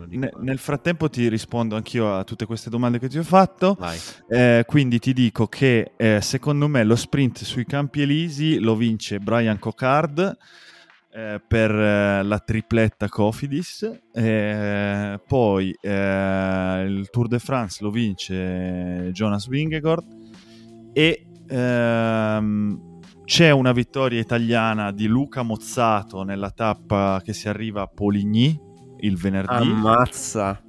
ne, nel frattempo ti rispondo anch'io a tutte queste domande che ti ho fatto. Eh, quindi ti dico che eh, secondo me lo sprint sui campi elisi lo vince Brian Cocard. Eh, per eh, la tripletta Cofidis, eh, poi eh, il Tour de France lo vince Jonas Vingegaard e ehm, c'è una vittoria italiana di Luca Mozzato nella tappa che si arriva a Poligny il venerdì. Ammazza!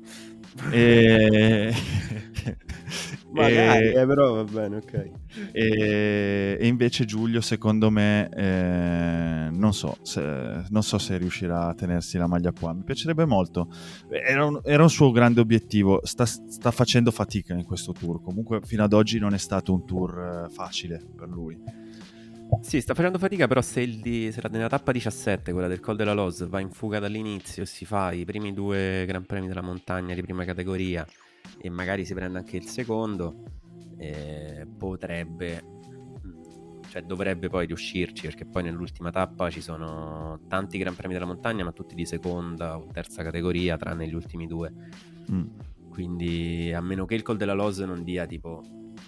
E... Magari, e... Eh, però va bene, ok. E, e invece Giulio, secondo me, eh, non, so se, non so se riuscirà a tenersi la maglia qua. Mi piacerebbe molto. Era un, era un suo grande obiettivo. Sta, sta, facendo fatica in questo tour. Comunque, fino ad oggi non è stato un tour eh, facile per lui. Sì, sta facendo fatica, però se, il, se la, nella tappa 17, quella del Col della Loz, va in fuga dall'inizio si fa i primi due Gran Premi della montagna di prima categoria e magari si prende anche il secondo, eh, potrebbe, mm, cioè dovrebbe poi riuscirci, perché poi nell'ultima tappa ci sono tanti Gran Premi della montagna, ma tutti di seconda o terza categoria, tranne gli ultimi due. Mm. Quindi a meno che il Col della Loz non dia tipo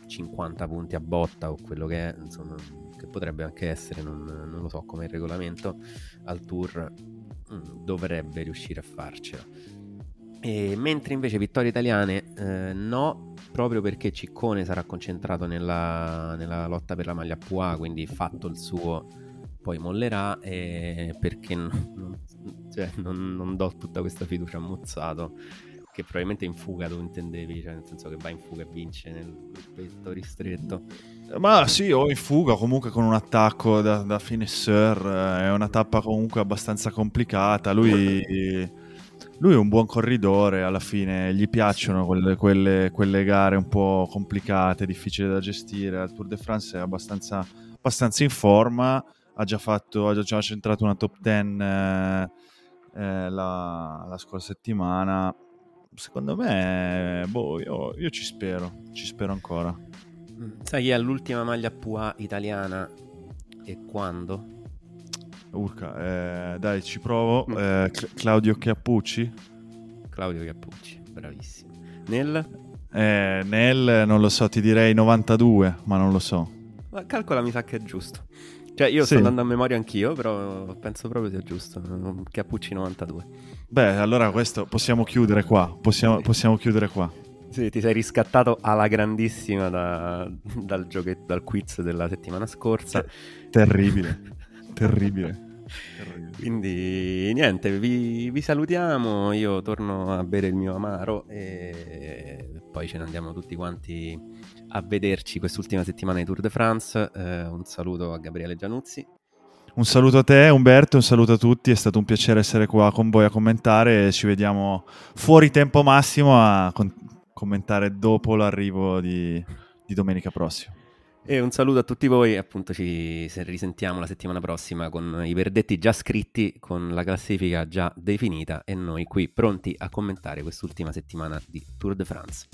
50 punti a botta o quello che è, insomma che potrebbe anche essere, non, non lo so come il regolamento, al tour mm, dovrebbe riuscire a farcela. E mentre invece vittorie italiane eh, no, proprio perché Ciccone sarà concentrato nella, nella lotta per la maglia PUA, quindi fatto il suo poi mollerà e perché non, cioè, non, non do tutta questa fiducia a Mozzato che probabilmente in fuga tu intendevi, cioè nel senso che va in fuga e vince nel gruppetto ristretto. Ma sì, o in fuga comunque con un attacco da, da finisseur, eh, è una tappa comunque abbastanza complicata, lui, lui, è un buon corridore, alla fine gli piacciono quelle, quelle, quelle, gare un po' complicate, difficili da gestire, il Tour de France è abbastanza, abbastanza in forma, ha già, fatto, ha già centrato una top 10... Eh, eh, la, la, scorsa settimana. Secondo me, boh, io, io, ci spero, ci spero ancora. Mm, sai chi ha l'ultima maglia PUA italiana e quando? Urca, eh, dai, ci provo. Mm. Eh, Claudio Chiappucci. Claudio Chiappucci, bravissimo. Nel? Eh, nel, non lo so, ti direi 92, ma non lo so. Ma calcola, mi sa che è giusto. Cioè, io sì. sto andando a memoria anch'io, però penso proprio sia giusto. Chiappucci 92. Beh, allora questo possiamo chiudere qua. Possiamo, possiamo chiudere qua. Sì, ti sei riscattato alla grandissima da, dal, giochetto, dal quiz della settimana scorsa. Terribile, terribile. Quindi niente, vi, vi, salutiamo. Io torno a bere il mio amaro e poi ce ne andiamo tutti quanti a vederci quest'ultima settimana di Tour de France. Eh, un saluto a Gabriele Gianuzzi. Un saluto a te Umberto, un saluto a tutti, è stato un piacere essere qua con voi a commentare, ci vediamo fuori tempo massimo a con- commentare dopo l'arrivo di, di domenica prossima. E un saluto a tutti voi, appunto ci risentiamo la settimana prossima con i verdetti già scritti, con la classifica già definita e noi qui pronti a commentare quest'ultima settimana di Tour de France.